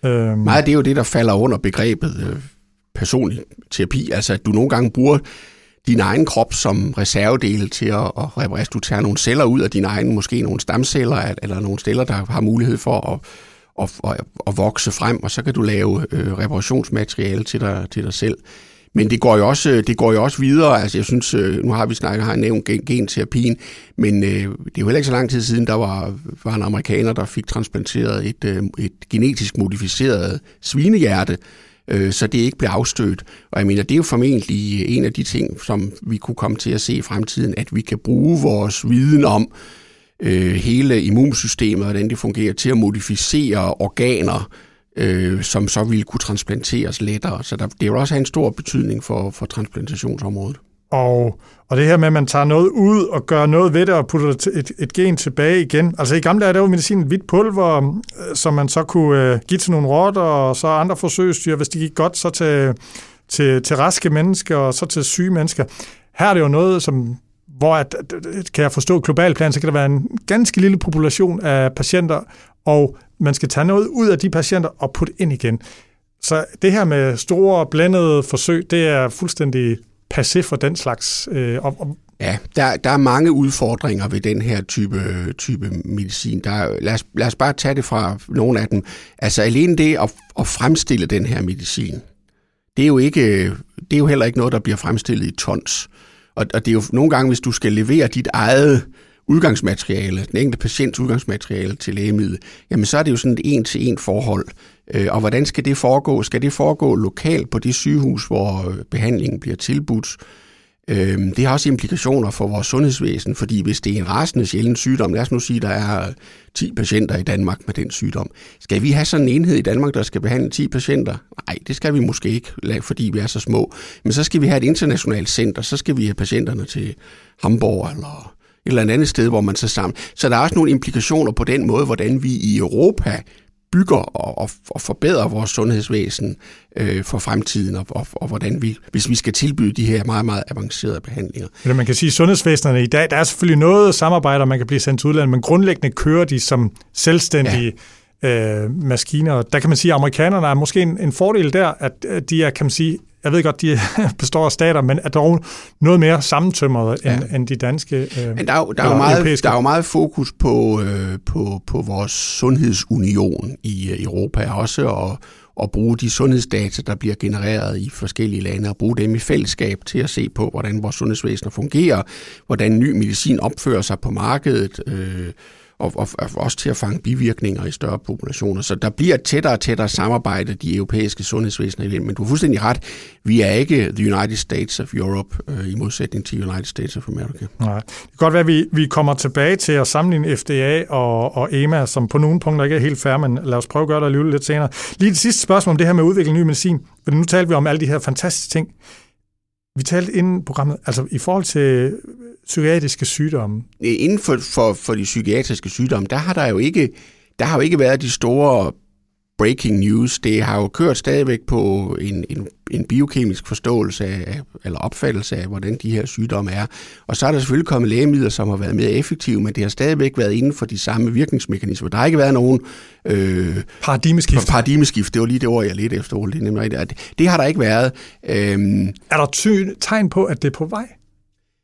Øhm. Meget det er jo det, der falder under begrebet øh, personlig terapi, altså at du nogle gange bruger din egen krop som reservedel til at, at reparere. Du tager nogle celler ud af din egen, måske nogle stamceller, eller nogle celler, der har mulighed for at, at, at, at vokse frem, og så kan du lave øh, reparationsmateriale til dig, til dig selv. Men det går jo også, det går jo også videre. Altså, jeg synes, øh, nu har vi snakket, har nævnt gen, genterapien, men øh, det er jo heller ikke så lang tid siden, der var, var en amerikaner, der fik transplanteret et, øh, et genetisk modificeret svinehjerte, øh, så det ikke bliver afstødt. Og jeg mener, det er jo formentlig en af de ting, som vi kunne komme til at se i fremtiden, at vi kan bruge vores viden om øh, hele immunsystemet, og hvordan det fungerer, til at modificere organer, øh, som så ville kunne transplanteres lettere. Så der, det vil også have en stor betydning for, for transplantationsområdet. Og, og det her med, at man tager noget ud og gør noget ved det og putter et, et gen tilbage igen. Altså i gamle dage, der var medicin hvidt pulver, øh, som man så kunne øh, give til nogle rotter, og så andre forsøgsdyr, hvis det gik godt, så til, til, til raske mennesker, og så til syge mennesker. Her er det jo noget, som hvor at, kan jeg forstå global plan, så kan der være en ganske lille population af patienter, og man skal tage noget ud af de patienter og putte ind igen. Så det her med store blandede forsøg, det er fuldstændig passé for den slags. Øh, og, og Ja, der, der er mange udfordringer ved den her type, type medicin. Der, lad, os, lad os bare tage det fra nogle af dem. Altså alene det at, at fremstille den her medicin, det er, jo ikke, det er jo heller ikke noget, der bliver fremstillet i tons. Og, og det er jo nogle gange, hvis du skal levere dit eget udgangsmateriale, den enkelte patients udgangsmateriale til lægemiddel, jamen så er det jo sådan et en-til-en forhold. Øh, og hvordan skal det foregå? Skal det foregå lokalt på de sygehus, hvor øh, behandlingen bliver tilbudt? Øhm, det har også implikationer for vores sundhedsvæsen, fordi hvis det er en rasende sjælden sygdom, lad os nu sige, at der er øh, 10 patienter i Danmark med den sygdom. Skal vi have sådan en enhed i Danmark, der skal behandle 10 patienter? Nej, det skal vi måske ikke, fordi vi er så små. Men så skal vi have et internationalt center, så skal vi have patienterne til Hamburg eller et eller andet sted, hvor man så sammen. Så der er også nogle implikationer på den måde, hvordan vi i Europa bygger og, og, og forbedrer vores sundhedsvæsen øh, for fremtiden, og, og, og hvordan vi, hvis vi skal tilbyde de her meget, meget avancerede behandlinger. Men man kan sige, at sundhedsvæsenerne i dag, der er selvfølgelig noget samarbejde, man kan blive sendt til udlandet, men grundlæggende kører de som selvstændige ja. øh, maskiner. Der kan man sige, at amerikanerne er måske en, en fordel der, at de er, kan man sige, jeg ved godt, de består af stater, men er dog noget mere sammentømret ja. end, end de danske øh, Men der er, jo, der, er jo meget, der er jo meget fokus på, øh, på, på vores sundhedsunion i øh, Europa også, og, og bruge de sundhedsdata, der bliver genereret i forskellige lande, og bruge dem i fællesskab til at se på, hvordan vores sundhedsvæsener fungerer, hvordan ny medicin opfører sig på markedet, øh, og, og, og også til at fange bivirkninger i større populationer. Så der bliver et tættere og tættere samarbejde de europæiske sundhedsvæsener imellem. Men du har fuldstændig ret. Vi er ikke the United States of Europe øh, i modsætning til United States of America. Nej. Det kan godt være, at vi, vi kommer tilbage til at sammenligne FDA og, og EMA, som på nogle punkter ikke er helt færre, men lad os prøve at gøre det alligevel lidt senere. Lige det sidste spørgsmål om det her med at udvikle ny medicin. For nu talte vi om alle de her fantastiske ting. Vi talte inden programmet, altså i forhold til psykiatriske sygdomme? Inden for, for, for de psykiatriske sygdomme, der har der jo ikke, der har jo ikke været de store breaking news. Det har jo kørt stadigvæk på en, en, en biokemisk forståelse af, eller opfattelse af, hvordan de her sygdomme er. Og så er der selvfølgelig kommet lægemidler, som har været mere effektive, men det har stadigvæk været inden for de samme virkningsmekanismer. Der har ikke været nogen... Øh, paradigmeskift. Paradigmeskift, det var lige det ord, jeg lidt efter. Det, det, det har der ikke været. Øhm, er der ty- tegn på, at det er på vej?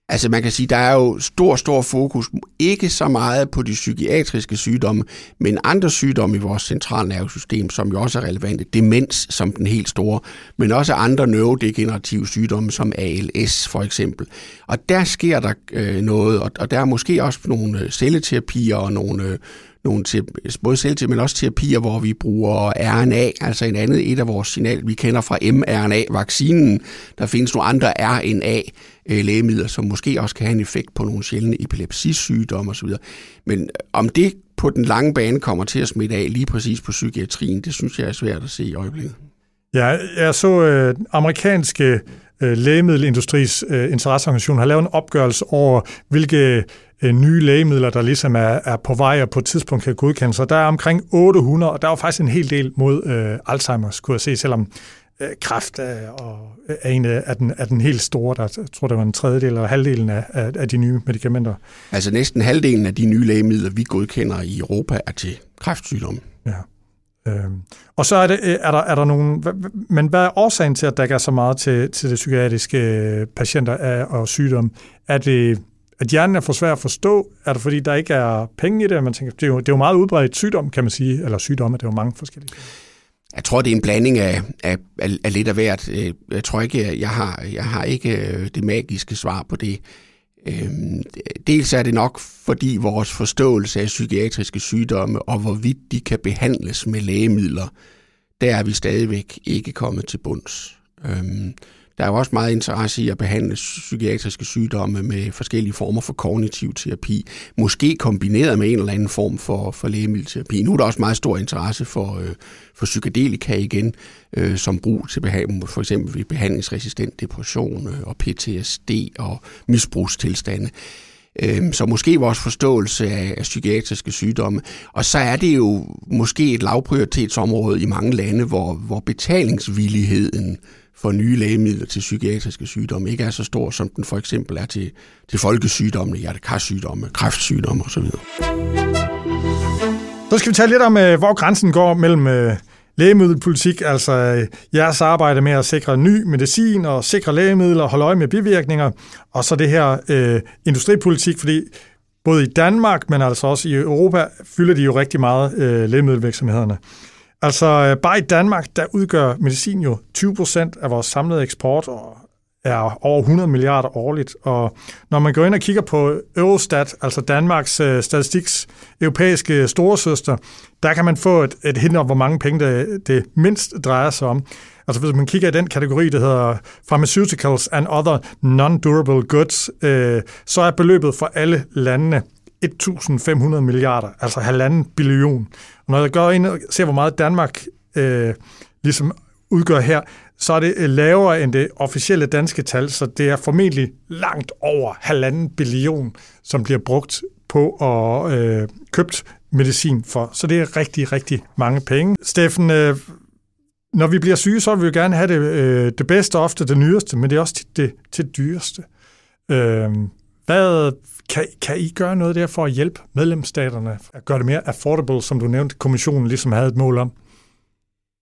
Altså man kan sige, der er jo stor, stor fokus, ikke så meget på de psykiatriske sygdomme, men andre sygdomme i vores centralnervesystem, som jo også er relevante. Demens som den helt store, men også andre neurodegenerative sygdomme, som ALS for eksempel. Og der sker der øh, noget, og, og der er måske også nogle øh, celleterapier og nogle, øh, nogle til, både selvterapi, men også terapier, hvor vi bruger RNA, altså en andet et af vores signal, vi kender fra mRNA-vaccinen. Der findes nogle andre RNA-lægemidler, øh, som måske også kan have en effekt på nogle sjældne epilepsisygdomme osv. Men øh, om det på den lange bane kommer til at smitte af lige præcis på psykiatrien, det synes jeg er svært at se i øjeblikket. Ja, jeg så øh, amerikanske øh, lægemiddelindustris øh, interesseorganisation har lavet en opgørelse over, hvilke øh, nye lægemidler, der ligesom er, er på vej og på et tidspunkt kan godkendes. Så der er omkring 800, og der er faktisk en hel del mod øh, Alzheimer's, kunne jeg se, selvom øh, kræft er, og er en af den, er den helt store, der jeg tror, det var en tredjedel eller halvdelen af, af, af de nye medicamenter. Altså næsten halvdelen af de nye lægemidler, vi godkender i Europa, er til kræftsygdomme. Ja. Øhm. Og så er, det, øh, er, der, er der nogen... Men hvad er årsagen til, at der ikke er så meget til, til det psykiatriske øh, patienter af, og sygdom? Er det, at hjernen er for svær at forstå? Er det, fordi der ikke er penge i det? Man tænker, det, er jo, det er jo meget udbredt sygdom, kan man sige. Eller sygdomme, det er jo mange forskellige. Jeg tror, det er en blanding af, af, af lidt af hvert. Øh, jeg tror ikke, jeg har, jeg har ikke det magiske svar på det. Øhm, dels er det nok, fordi vores forståelse af psykiatriske sygdomme og hvorvidt de kan behandles med lægemidler, der er vi stadigvæk ikke kommet til bunds. Øhm, der er jo også meget interesse i at behandle psykiatriske sygdomme med forskellige former for kognitiv terapi, måske kombineret med en eller anden form for, for lægemiddelterapi. Nu er der også meget stor interesse for, øh, for psykedelika igen, øh, som brug til behandling, for eksempel ved behandlingsresistent depression øh, og PTSD og misbrugstilstande. Øhm, så måske vores forståelse af, af psykiatriske sygdomme. Og så er det jo måske et lavprioritetsområde i mange lande, hvor, hvor betalingsvilligheden for nye lægemidler til psykiatriske sygdomme ikke er så stor, som den for eksempel er til, til folkesygdomme, hjertekarsygdomme, kræftsygdomme osv. Så skal vi tale lidt om, øh, hvor grænsen går mellem øh, lægemiddelpolitik, altså øh, jeres arbejde med at sikre ny medicin og sikre lægemidler og holde øje med bivirkninger, og så det her øh, industripolitik, fordi både i Danmark, men altså også i Europa, fylder de jo rigtig meget øh, lægemiddelvirksomhederne. Altså øh, bare i Danmark, der udgør medicin jo 20 procent af vores samlede eksport, og er over 100 milliarder årligt. Og når man går ind og kigger på Eurostat, altså Danmarks øh, statistiks europæiske storesøster, der kan man få et, et hint om, hvor mange penge det, det mindst drejer sig om. Altså hvis man kigger i den kategori, der hedder Pharmaceuticals and Other Non-Durable Goods, øh, så er beløbet for alle landene 1.500 milliarder, altså halvanden billion. Og når jeg går ind og ser, hvor meget Danmark øh, ligesom udgør her, så er det øh, lavere end det officielle danske tal, så det er formentlig langt over halvanden billion, som bliver brugt på at øh, købt medicin for. Så det er rigtig, rigtig mange penge. Steffen, øh, når vi bliver syge, så vil vi jo gerne have det, øh, det bedste, ofte det nyeste, men det er også til det til dyreste. Øh, hvad, kan, kan I gøre noget der for at hjælpe medlemsstaterne at gøre det mere affordable, som du nævnte, kommissionen ligesom havde et mål om?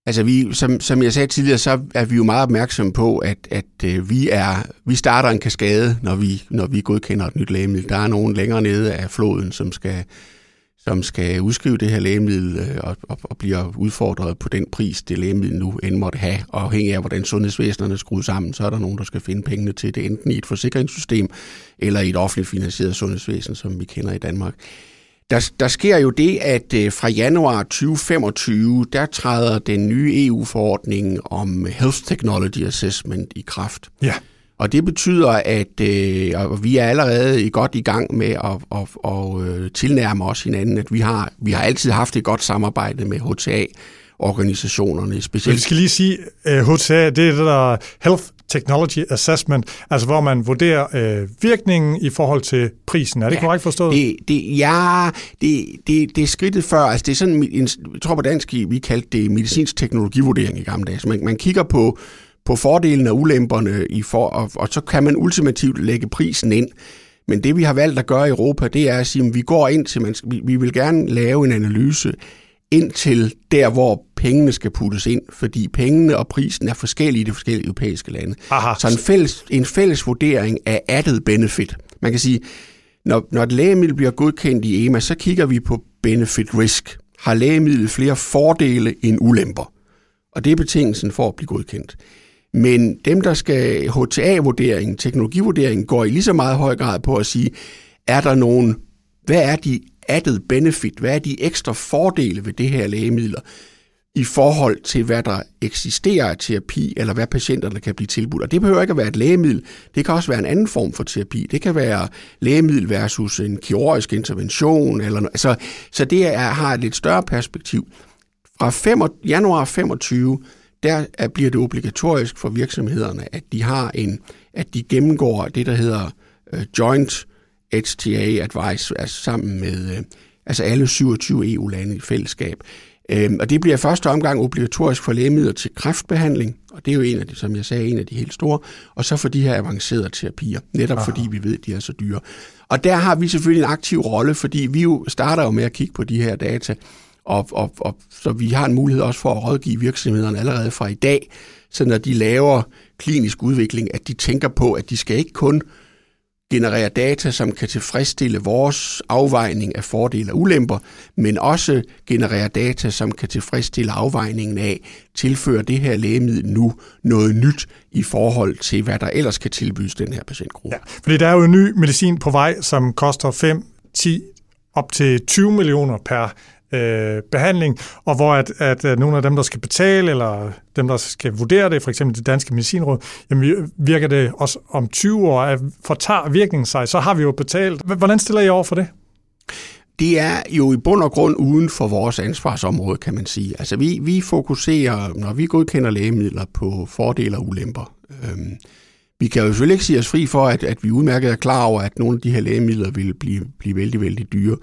Altså vi, som, som jeg sagde tidligere, så er vi jo meget opmærksomme på, at, at øh, vi, er, vi starter en kaskade, når vi, når vi godkender et nyt lægemiddel. Der er nogen længere nede af floden, som skal, som skal udskrive det her lægemiddel øh, og, og, og bliver udfordret på den pris, det lægemiddel nu end måtte have. Og afhængig af, hvordan sundhedsvæsenerne er skruet sammen, så er der nogen, der skal finde pengene til det, enten i et forsikringssystem eller i et offentligt finansieret sundhedsvæsen, som vi kender i Danmark. Der, der sker jo det, at øh, fra januar 2025, der træder den nye EU-forordning om Health Technology Assessment i kraft. Ja. Og det betyder, at øh, og vi er allerede godt i gang med at, at, at, at øh, tilnærme os hinanden, at vi har, vi har altid haft et godt samarbejde med HTA, organisationerne specielt. Vi skal lige sige, at uh, HTA, det er det der Health Technology Assessment, altså hvor man vurderer øh, virkningen i forhold til prisen. Er det ja, korrekt forstået? Det, det, ja, det, det, det er skridtet før. Altså det er sådan, en, jeg tror på dansk, vi kaldte det medicinsk teknologivurdering i gamle dage. Så man, man kigger på, på fordelene og ulemperne, i for, og, og så kan man ultimativt lægge prisen ind. Men det vi har valgt at gøre i Europa, det er at sige, at vi går ind til, man, vi, vi vil gerne lave en analyse ind til der, hvor pengene skal puttes ind, fordi pengene og prisen er forskellige i de forskellige europæiske lande. Aha. Så en fælles, en fælles vurdering af added benefit. Man kan sige, når, når et lægemiddel bliver godkendt i EMA, så kigger vi på benefit risk. Har lægemidlet flere fordele end ulemper? Og det er betingelsen for at blive godkendt. Men dem, der skal HTA-vurderingen, teknologivurderingen, går i lige så meget høj grad på at sige, er der nogen, hvad er de added benefit, hvad er de ekstra fordele ved det her lægemidler, i forhold til, hvad der eksisterer af terapi, eller hvad patienterne kan blive tilbudt. Og det behøver ikke at være et lægemiddel. Det kan også være en anden form for terapi. Det kan være lægemiddel versus en kirurgisk intervention. Eller no- Så, så det er, har et lidt større perspektiv. Fra 5, januar 25, der bliver det obligatorisk for virksomhederne, at de har en, at de gennemgår det, der hedder uh, Joint HTA Advice, altså sammen med uh, altså alle 27 EU-lande i fællesskab. Øhm, og det bliver første omgang obligatorisk for lægemidler til kræftbehandling, og det er jo en af de, som jeg sagde, en af de helt store, og så for de her avancerede terapier, netop Aha. fordi vi ved, at de er så dyre. Og der har vi selvfølgelig en aktiv rolle, fordi vi jo starter jo med at kigge på de her data, og, og, og så vi har en mulighed også for at rådgive virksomhederne allerede fra i dag, så når de laver klinisk udvikling, at de tænker på, at de skal ikke kun generere data, som kan tilfredsstille vores afvejning af fordele og ulemper, men også generere data, som kan tilfredsstille afvejningen af, tilfører det her lægemiddel nu noget nyt i forhold til, hvad der ellers kan tilbydes den her patientgruppe. Ja, fordi der er jo en ny medicin på vej, som koster 5, 10, op til 20 millioner per øh, behandling, og hvor at, at, øh, nogle af dem, der skal betale, eller dem, der skal vurdere det, for eksempel det danske medicinråd, jamen virker det også om 20 år, at fortager virkningen sig, så har vi jo betalt. Hvordan stiller I over for det? det er jo i bund og grund uden for vores ansvarsområde, kan man sige. Altså vi, vi fokuserer, når vi godkender lægemidler, på fordele og ulemper. Øhm, vi kan jo selvfølgelig ikke sige os fri for, at, at vi udmærket er klar over, at nogle af de her lægemidler vil blive, blive vældig, vældig dyre.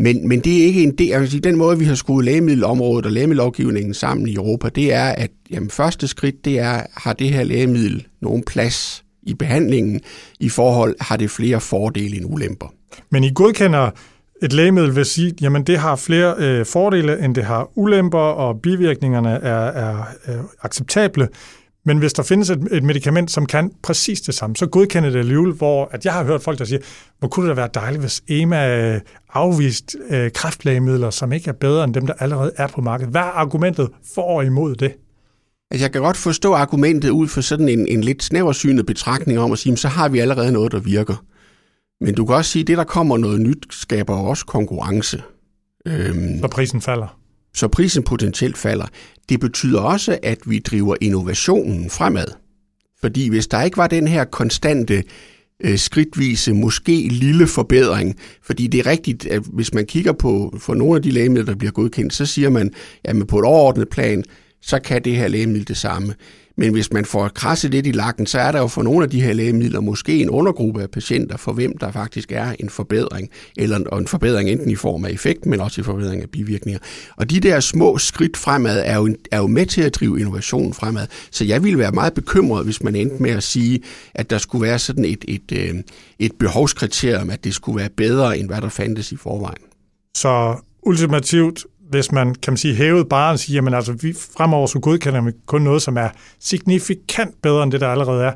Men, men det er ikke en del, Altså, den måde, vi har skruet lægemiddelområdet og lægemiddellovgivningen sammen i Europa, det er, at jamen, første skridt, det er, har det her lægemiddel nogen plads i behandlingen i forhold, har det flere fordele end ulemper. Men I godkender et lægemiddel vil sige, jamen det har flere øh, fordele, end det har ulemper, og bivirkningerne er, er, er acceptable. Men hvis der findes et, et medicament, som kan præcis det samme, så godkender det alligevel, hvor at jeg har hørt folk, der siger, hvor kunne det da være dejligt, hvis EMA afvist øh, kræftlægemidler, som ikke er bedre end dem, der allerede er på markedet. Hvad er argumentet for og imod det? Altså, jeg kan godt forstå argumentet ud for sådan en, en lidt snæversynet betragtning om at sige, så har vi allerede noget, der virker. Men du kan også sige, at det, der kommer noget nyt, skaber også konkurrence. Øhm, så prisen falder? Så prisen potentielt falder. Det betyder også, at vi driver innovationen fremad. Fordi hvis der ikke var den her konstante øh, skridtvise, måske lille forbedring, fordi det er rigtigt, at hvis man kigger på for nogle af de lægemidler, der bliver godkendt, så siger man, at på et overordnet plan, så kan det her lægemiddel det samme. Men hvis man får krasset lidt i lakken, så er der jo for nogle af de her lægemidler måske en undergruppe af patienter, for hvem der faktisk er en forbedring, eller en forbedring enten i form af effekt, men også i forbedring af bivirkninger. Og de der små skridt fremad er jo, er jo med til at drive innovationen fremad. Så jeg ville være meget bekymret, hvis man endte med at sige, at der skulle være sådan et, et, et, et behovskriterium, at det skulle være bedre, end hvad der fandtes i forvejen. Så ultimativt hvis man, kan man sige, hævede bare og sige, jamen altså, vi fremover så godkender vi kun noget, som er signifikant bedre end det, der allerede er,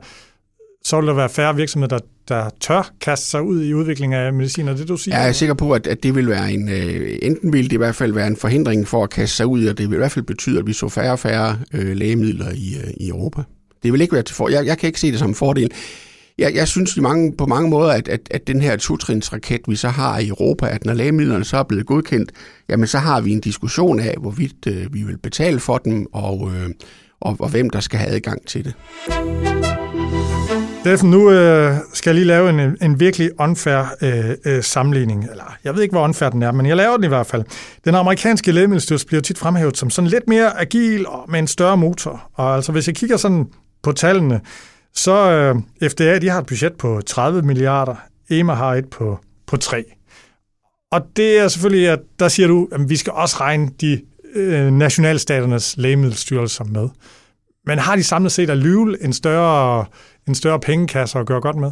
så vil der være færre virksomheder, der, der tør kaste sig ud i udvikling af medicin, og det du siger? Jeg er sikker på, at, at det vil være en, øh, enten vil det i hvert fald være en forhindring for at kaste sig ud, og det vil i hvert fald betyde, at vi så færre og færre øh, lægemidler i, øh, i Europa. Det vil ikke være til for. Jeg, jeg kan ikke se det som en fordel jeg, jeg synes i mange, på mange måder, at, at, at den her totrinsraket, vi så har i Europa, at når lægemidlerne så er blevet godkendt, jamen så har vi en diskussion af, hvorvidt øh, vi vil betale for dem, og, øh, og, og hvem der skal have adgang til det. Steffen, nu øh, skal jeg lige lave en, en virkelig unfair øh, øh, sammenligning. Eller, jeg ved ikke, hvor unfair den er, men jeg laver den i hvert fald. Den amerikanske lægemiddelstyrelse bliver tit fremhævet som sådan lidt mere agil og med en større motor. Og altså, hvis jeg kigger sådan på tallene, så øh, FDA de har et budget på 30 milliarder, EMA har et på, på 3. Og det er selvfølgelig, at der siger du, at vi skal også regne de øh, nationalstaternes lægemiddelstyrelser med. Men har de samlet set alligevel en større, en større pengekasse at gøre godt med?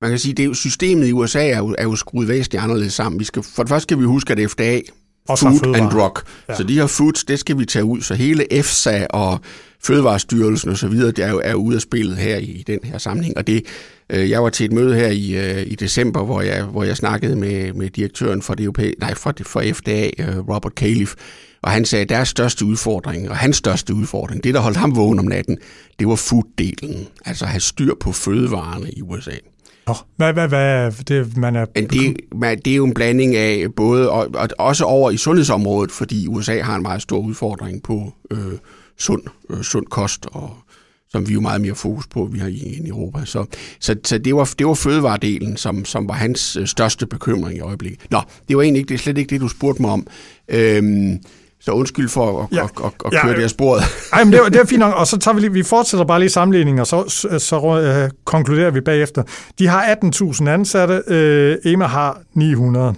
Man kan sige, at systemet i USA er jo, er jo skruet væsentligt anderledes sammen. Vi skal, for det første skal vi huske, at FDA, Food and Drug, ja. så de her foods, det skal vi tage ud. Så hele EFSA og Fødevarestyrelsen og så videre, det er jo er ude af spillet her i, den her sammenhæng. Og det, øh, jeg var til et møde her i, øh, i december, hvor jeg, hvor jeg snakkede med, med direktøren for, det europæ- nej, for, for FDA, øh, Robert Califf, og han sagde, at deres største udfordring, og hans største udfordring, det der holdt ham vågen om natten, det var food-delen. Altså at have styr på fødevarene i USA. Oh, hvad, hvad, hvad det, man er... Men det, man, det er jo en blanding af både, og, og også over i sundhedsområdet, fordi USA har en meget stor udfordring på øh, sund, øh, sund kost, og som vi jo meget mere fokus på, vi har i, i Europa. Så, så, så det, var, det var fødevaredelen, som, som var hans øh, største bekymring i øjeblikket. Nå, det var egentlig ikke, det er slet ikke det, du spurgte mig om. Øhm, så undskyld for at, ja. at, at, at køre ja. det her sporet. Ej, men det, er, det er fint nok, og så tager vi lige, vi fortsætter bare lige sammenligningen, og så, så, så uh, konkluderer vi bagefter. De har 18.000 ansatte, uh, EMA har 900.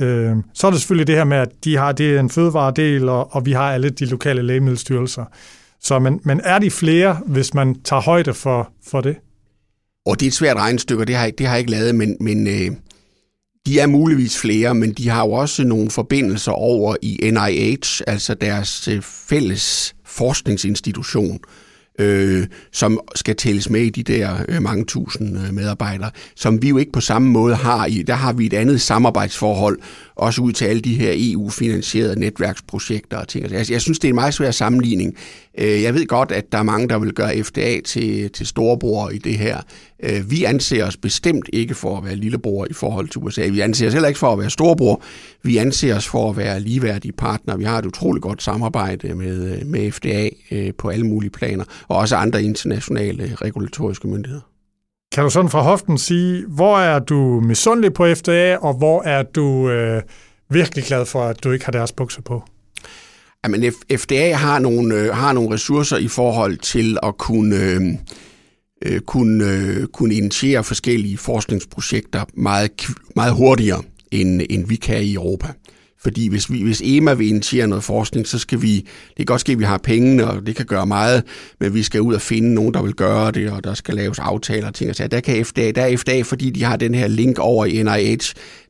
Øh, så er der selvfølgelig det her med, at de har det en fødevaredel, og, og vi har alle de lokale lægemiddelstyrelser. Så, men, men er de flere, hvis man tager højde for, for det? Og det er et svært regnestykke, og det har, det har jeg ikke lavet, men, men øh, de er muligvis flere, men de har jo også nogle forbindelser over i NIH, altså deres øh, fælles forskningsinstitution, øh, Øh, som skal tælles med i de der øh, mange tusind øh, medarbejdere, som vi jo ikke på samme måde har i. Der har vi et andet samarbejdsforhold, også ud til alle de her EU-finansierede netværksprojekter og ting. Altså, jeg synes, det er en meget svær sammenligning. Øh, jeg ved godt, at der er mange, der vil gøre FDA til, til storebror i det her. Øh, vi anser os bestemt ikke for at være lillebror i forhold til USA. Vi anser os heller ikke for at være storebror. Vi anser os for at være ligeværdige partnere. Vi har et utroligt godt samarbejde med, med FDA øh, på alle mulige planer, og også andre internationale regulatoriske myndigheder. Kan du sådan fra hoften sige, hvor er du misundelig på FDA, og hvor er du øh, virkelig glad for, at du ikke har deres bukser på? Jamen, FDA har nogle, øh, har nogle ressourcer i forhold til at kunne, øh, øh kunne, øh, kunne initiere forskellige forskningsprojekter meget, meget hurtigere, end, end vi kan i Europa. Fordi hvis, vi, hvis EMA vil initiere noget forskning, så skal vi, det kan godt ske, at vi har pengene, og det kan gøre meget, men vi skal ud og finde nogen, der vil gøre det, og der skal laves aftaler og ting. Så der kan FDA, der er FDA, fordi de har den her link over i NIH,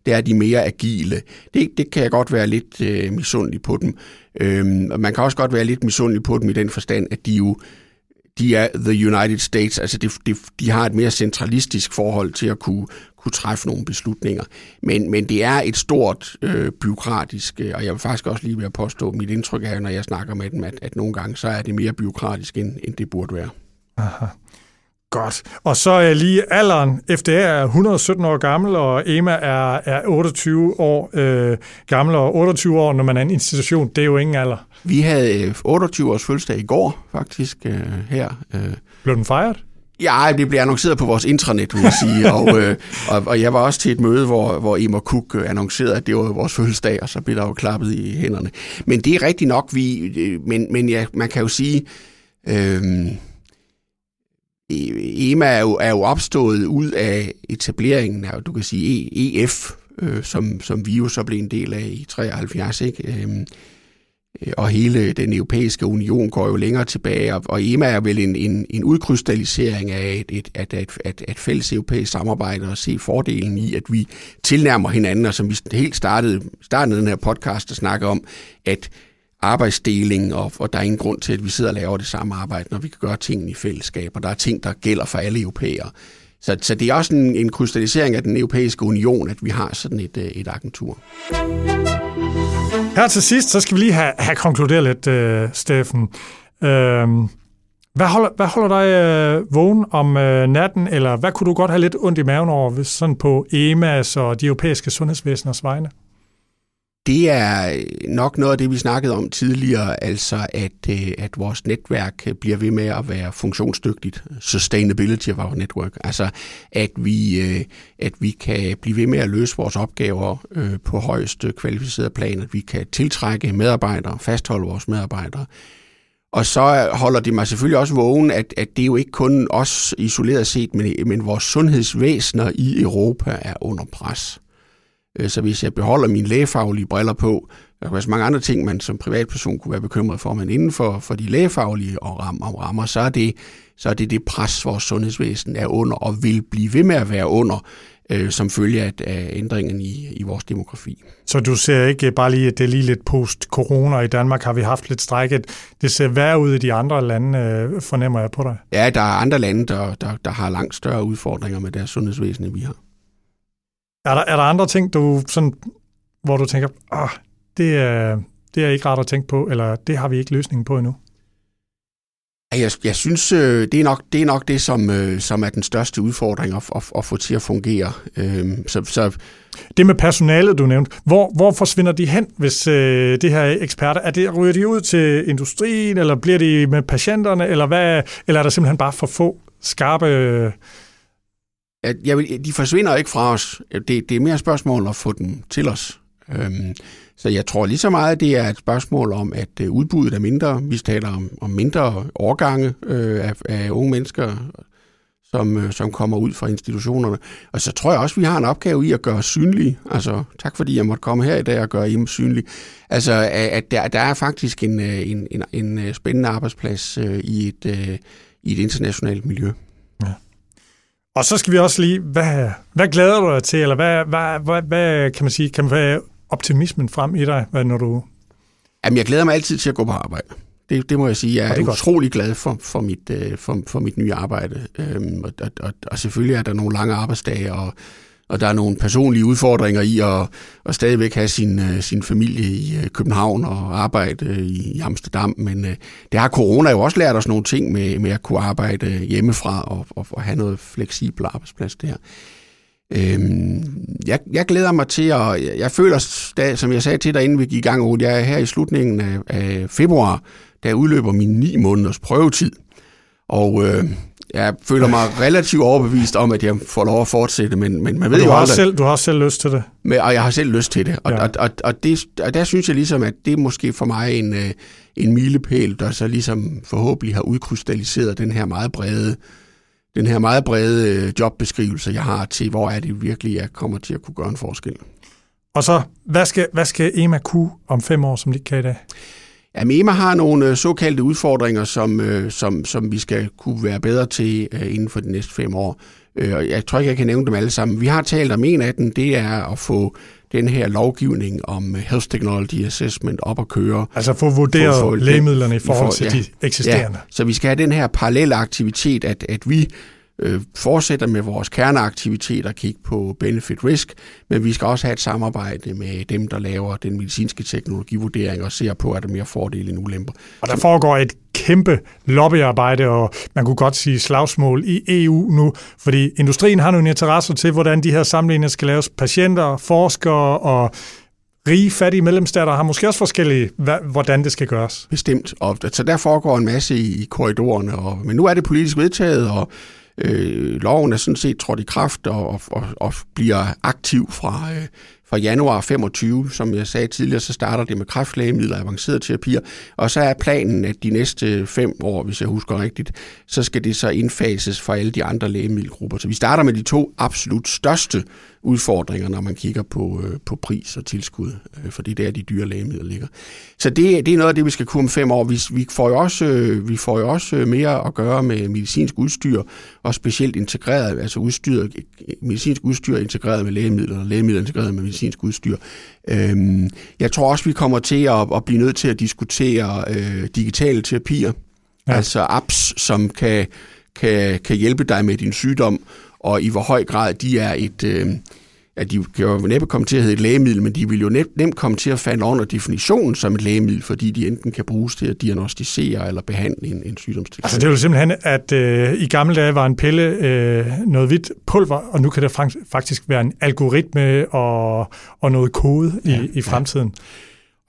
der er de mere agile. Det, det kan jeg godt være lidt øh, misundelig på dem. Øhm, man kan også godt være lidt misundelig på dem i den forstand, at de jo de er the United States, altså de, de, de har et mere centralistisk forhold til at kunne, kunne træffe nogle beslutninger. Men, men det er et stort øh, byråkratisk, øh, og jeg vil faktisk også lige ved at påstå, mit indtryk er, når jeg snakker med dem, at, at nogle gange så er det mere byråkratisk, end, end det burde være. Aha. Godt. Og så er lige alderen. FDA er 117 år gammel, og EMA er, er 28 år øh, gammel, og 28 år, når man er en institution, det er jo ingen alder. Vi havde 28 øh, års fødselsdag i går, faktisk, øh, her. Øh. Blev den fejret? Ja, det blev annonceret på vores intranet, vil jeg sige. og, øh, og, og jeg var også til et møde, hvor, hvor Emma Cook øh, annoncerede, at det var vores fødselsdag, og så blev der jo klappet i hænderne. Men det er rigtigt nok, vi, øh, men, men ja, man kan jo sige, øh, EMA er jo, er jo opstået ud af etableringen af, du kan sige, EF, øh, som, som vi jo så blev en del af i 73, ikke? Øh, Øh, og hele den europæiske union går jo længere tilbage, og EMA er vel en, en, en udkrystallisering af et, et, et, et, et, et fælles europæisk samarbejde og se fordelen i, at vi tilnærmer hinanden, og som vi helt startede, startede den her podcast at snakke om, at arbejdsdeling, og, og der er ingen grund til, at vi sidder og laver det samme arbejde, når vi kan gøre tingene i fællesskab, og der er ting, der gælder for alle europæere. Så, så det er også en, en krystallisering af den europæiske union, at vi har sådan et, øh, et agentur. Her til sidst, så skal vi lige have, have konkluderet lidt, uh, Steffen. Uh, hvad holder, hvad holder dig uh, vågen om uh, natten, eller hvad kunne du godt have lidt ondt i maven over, hvis sådan på EMAs og de europæiske sundhedsvæseners vegne? Det er øh, nok noget af det, vi snakkede om tidligere, altså at, øh, at vores netværk øh, bliver ved med at være funktionsdygtigt. Sustainability of our network. Altså at vi, at vi kan blive ved med at løse vores opgaver på højst kvalificeret plan, at vi kan tiltrække medarbejdere, fastholde vores medarbejdere. Og så holder det mig selvfølgelig også vågen, at, at det er jo ikke kun os isoleret set, men, men vores sundhedsvæsener i Europa er under pres. Øh, så hvis jeg beholder mine lægefaglige briller på, der kan være så mange andre ting, man som privatperson kunne være bekymret for, men inden for, for de lægefaglige og ram, og rammer, så er, det, så er det det pres, vores sundhedsvæsen er under og vil blive ved med at være under, øh, som følge af, af ændringen i, i vores demografi. Så du ser ikke bare lige, at det er lige lidt post-corona i Danmark, har vi haft lidt strækket. Det ser værre ud i de andre lande, øh, fornemmer jeg på dig. Ja, der er andre lande, der, der, der har langt større udfordringer med deres sundhedsvæsen, end vi har. Er der, er der andre ting, du sådan, hvor du tænker, ah, det er, det er ikke rart at tænke på, eller det har vi ikke løsningen på endnu? Jeg, jeg synes, øh, det er nok det, er nok det som, øh, som er den største udfordring at, at, at få til at fungere. Øhm, så, så det med personalet, du nævnte, hvor, hvor forsvinder de hen, hvis øh, det her eksperter, er det, ryger de ud til industrien, eller bliver de med patienterne, eller, hvad, eller er der simpelthen bare for få skarpe... Jeg vil, de forsvinder ikke fra os. Det, det er mere et spørgsmål at få dem til os. Øhm, så jeg tror lige så meget, det er et spørgsmål om, at øh, udbuddet er mindre. Vi taler om, om mindre årgange øh, af, af unge mennesker, som, øh, som kommer ud fra institutionerne. Og så tror jeg også, vi har en opgave i at gøre os synlige. Altså, tak fordi jeg måtte komme her i dag og gøre I synlige. Altså, at der, der er faktisk en, øh, en, en, en øh, spændende arbejdsplads i et, i et internationalt miljø. Og så skal vi også lige, hvad, hvad glæder du dig til, eller hvad, hvad, hvad, hvad kan man sige, kan man være optimismen frem i dig, hvad, når du... Jamen, jeg glæder mig altid til at gå på arbejde. Det, det må jeg sige. Jeg er, er utrolig glad for, for, mit, øh, for, for mit nye arbejde. Øhm, og, og, og, og selvfølgelig er der nogle lange arbejdsdage, og, og der er nogle personlige udfordringer i at, at stadigvæk have sin, øh, sin familie i øh, København og arbejde øh, i Amsterdam. Men det har corona jo også lært os nogle ting med, med at kunne arbejde hjemmefra og, og, og have noget fleksibel arbejdsplads der. Øhm, jeg, jeg glæder mig til, at jeg føler, som jeg sagde til dig, inden vi gik i gang, at jeg er her i slutningen af, af februar, der udløber min ni måneders prøvetid. Og øh, jeg føler mig relativt overbevist om, at jeg får lov at fortsætte, men, men man ved du jo har aldrig... Selv, du har selv lyst til det. Men, og jeg har selv lyst til det. Og, ja. og, og, og, det, og der synes jeg ligesom, at det er måske for mig en, øh, en milepæl, der så ligesom forhåbentlig har udkrystalliseret den her meget brede den her meget brede øh, jobbeskrivelse, jeg har til, hvor er det virkelig, jeg kommer til at kunne gøre en forskel. Og så, hvad skal, hvad skal EMA kunne om fem år, som de ikke kan i dag? Jamen, EMA har nogle øh, såkaldte udfordringer, som, øh, som, som vi skal kunne være bedre til øh, inden for de næste fem år. Jeg tror ikke, jeg kan nævne dem alle sammen. Vi har talt om en af dem, det er at få den her lovgivning om Health Technology Assessment op at køre. Altså få vurderet få, få lægemidlerne i forhold til ja, de eksisterende. Ja, så vi skal have den her parallelle aktivitet, at, at vi øh, fortsætter med vores kerneaktiviteter, kigge på benefit risk, men vi skal også have et samarbejde med dem, der laver den medicinske teknologivurdering og ser på, at der er mere fordele end ulemper. Og der foregår et kæmpe lobbyarbejde, og man kunne godt sige slagsmål i EU nu, fordi industrien har nogle interesser til, hvordan de her sammenligninger skal laves. Patienter, forskere og rige, fattige medlemsstater har måske også forskellige, hvordan det skal gøres. Bestemt, og så der foregår en masse i, i korridorerne, og, men nu er det politisk vedtaget, og Øh, loven er sådan set trådt i kraft og, og, og bliver aktiv fra, øh, fra januar 25. Som jeg sagde tidligere, så starter det med kræftlægemidler og avancerede terapier. Og så er planen, at de næste fem år, hvis jeg husker rigtigt, så skal det så indfases for alle de andre lægemiddelgrupper. Så vi starter med de to absolut største udfordringer, når man kigger på, øh, på pris og tilskud, øh, fordi det er de dyre lægemidler ligger. Så det, det er noget af det, vi skal kunne om fem år. Vi, vi får jo også, øh, vi får jo også mere at gøre med medicinsk udstyr, og specielt integreret, altså udstyr, medicinsk udstyr integreret med lægemidler, og lægemidler integreret med medicinsk udstyr. Øhm, jeg tror også, vi kommer til at, at blive nødt til at diskutere øh, digitale terapier, ja. altså apps, som kan, kan, kan hjælpe dig med din sygdom, og i hvor høj grad de er et... Øh, at de kan jo næppe komme til at hedde et lægemiddel, men de vil jo nemt, nemt komme til at falde under definitionen som et lægemiddel, fordi de enten kan bruges til at diagnostisere eller behandle en, en sygdomstilstand. Altså det er jo simpelthen, at øh, i gamle dage var en pille øh, noget hvidt pulver, og nu kan det faktisk være en algoritme og, og noget kode i, ja, i fremtiden. Ja.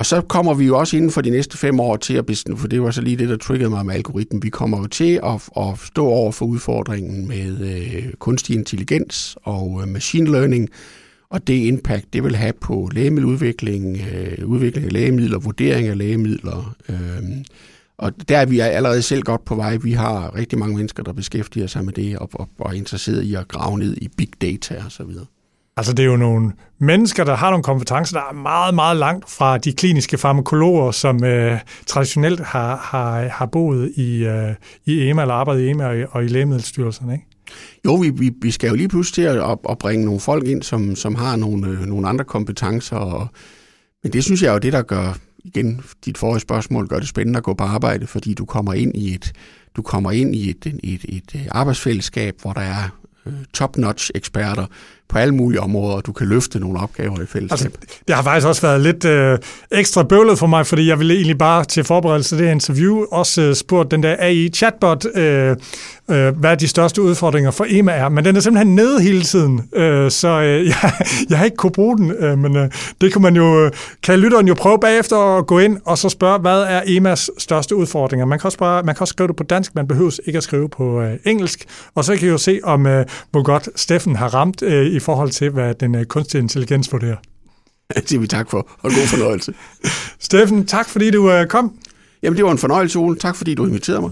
Og så kommer vi jo også inden for de næste fem år til at bestemme, for det var så lige det, der triggede mig med algoritmen. Vi kommer jo til at, at stå over for udfordringen med øh, kunstig intelligens og øh, machine learning, og det impact, det vil have på lægemiddeludvikling, øh, udvikling af lægemidler, vurdering af lægemidler. Øh, og der er vi allerede selv godt på vej. Vi har rigtig mange mennesker, der beskæftiger sig med det og, og, og er interesseret i at grave ned i big data osv. Altså det er jo nogle mennesker, der har nogle kompetencer, der er meget, meget langt fra de kliniske farmakologer, som øh, traditionelt har, har, har boet i, øh, i EMA eller arbejdet i EMA og i, og i Lægemiddelstyrelsen, ikke? Jo, vi, vi, vi skal jo lige pludselig til at, at bringe nogle folk ind, som, som har nogle, øh, nogle andre kompetencer. Og, men det synes jeg er jo det, der gør, igen, dit forrige spørgsmål, gør det spændende at gå på arbejde, fordi du kommer ind i et, du kommer ind i et, et, et, et arbejdsfællesskab, hvor der er øh, top-notch eksperter på alle mulige områder, og du kan løfte nogle opgaver i fællesskab. Altså, det har faktisk også været lidt øh, ekstra bøvlet for mig, fordi jeg ville egentlig bare til forberedelse af det her interview også øh, spurgt den der AI-chatbot, øh, øh, hvad de største udfordringer for EMA er, men den er simpelthen nede hele tiden, øh, så øh, jeg, jeg har ikke kunne bruge den, øh, men øh, det kan man jo, øh, kan lytteren jo prøve bagefter at gå ind og så spørge, hvad er EMAs største udfordringer. Man kan også, bare, man kan også skrive det på dansk, man behøver ikke at skrive på øh, engelsk, og så kan I jo se, om øh, hvor godt Steffen har ramt øh, i forhold til, hvad den øh, kunstige intelligens vurderer. Det siger vi tak for, og god fornøjelse. Steffen, tak fordi du øh, kom. Jamen, det var en fornøjelse, Ole. Tak fordi du inviterede mig.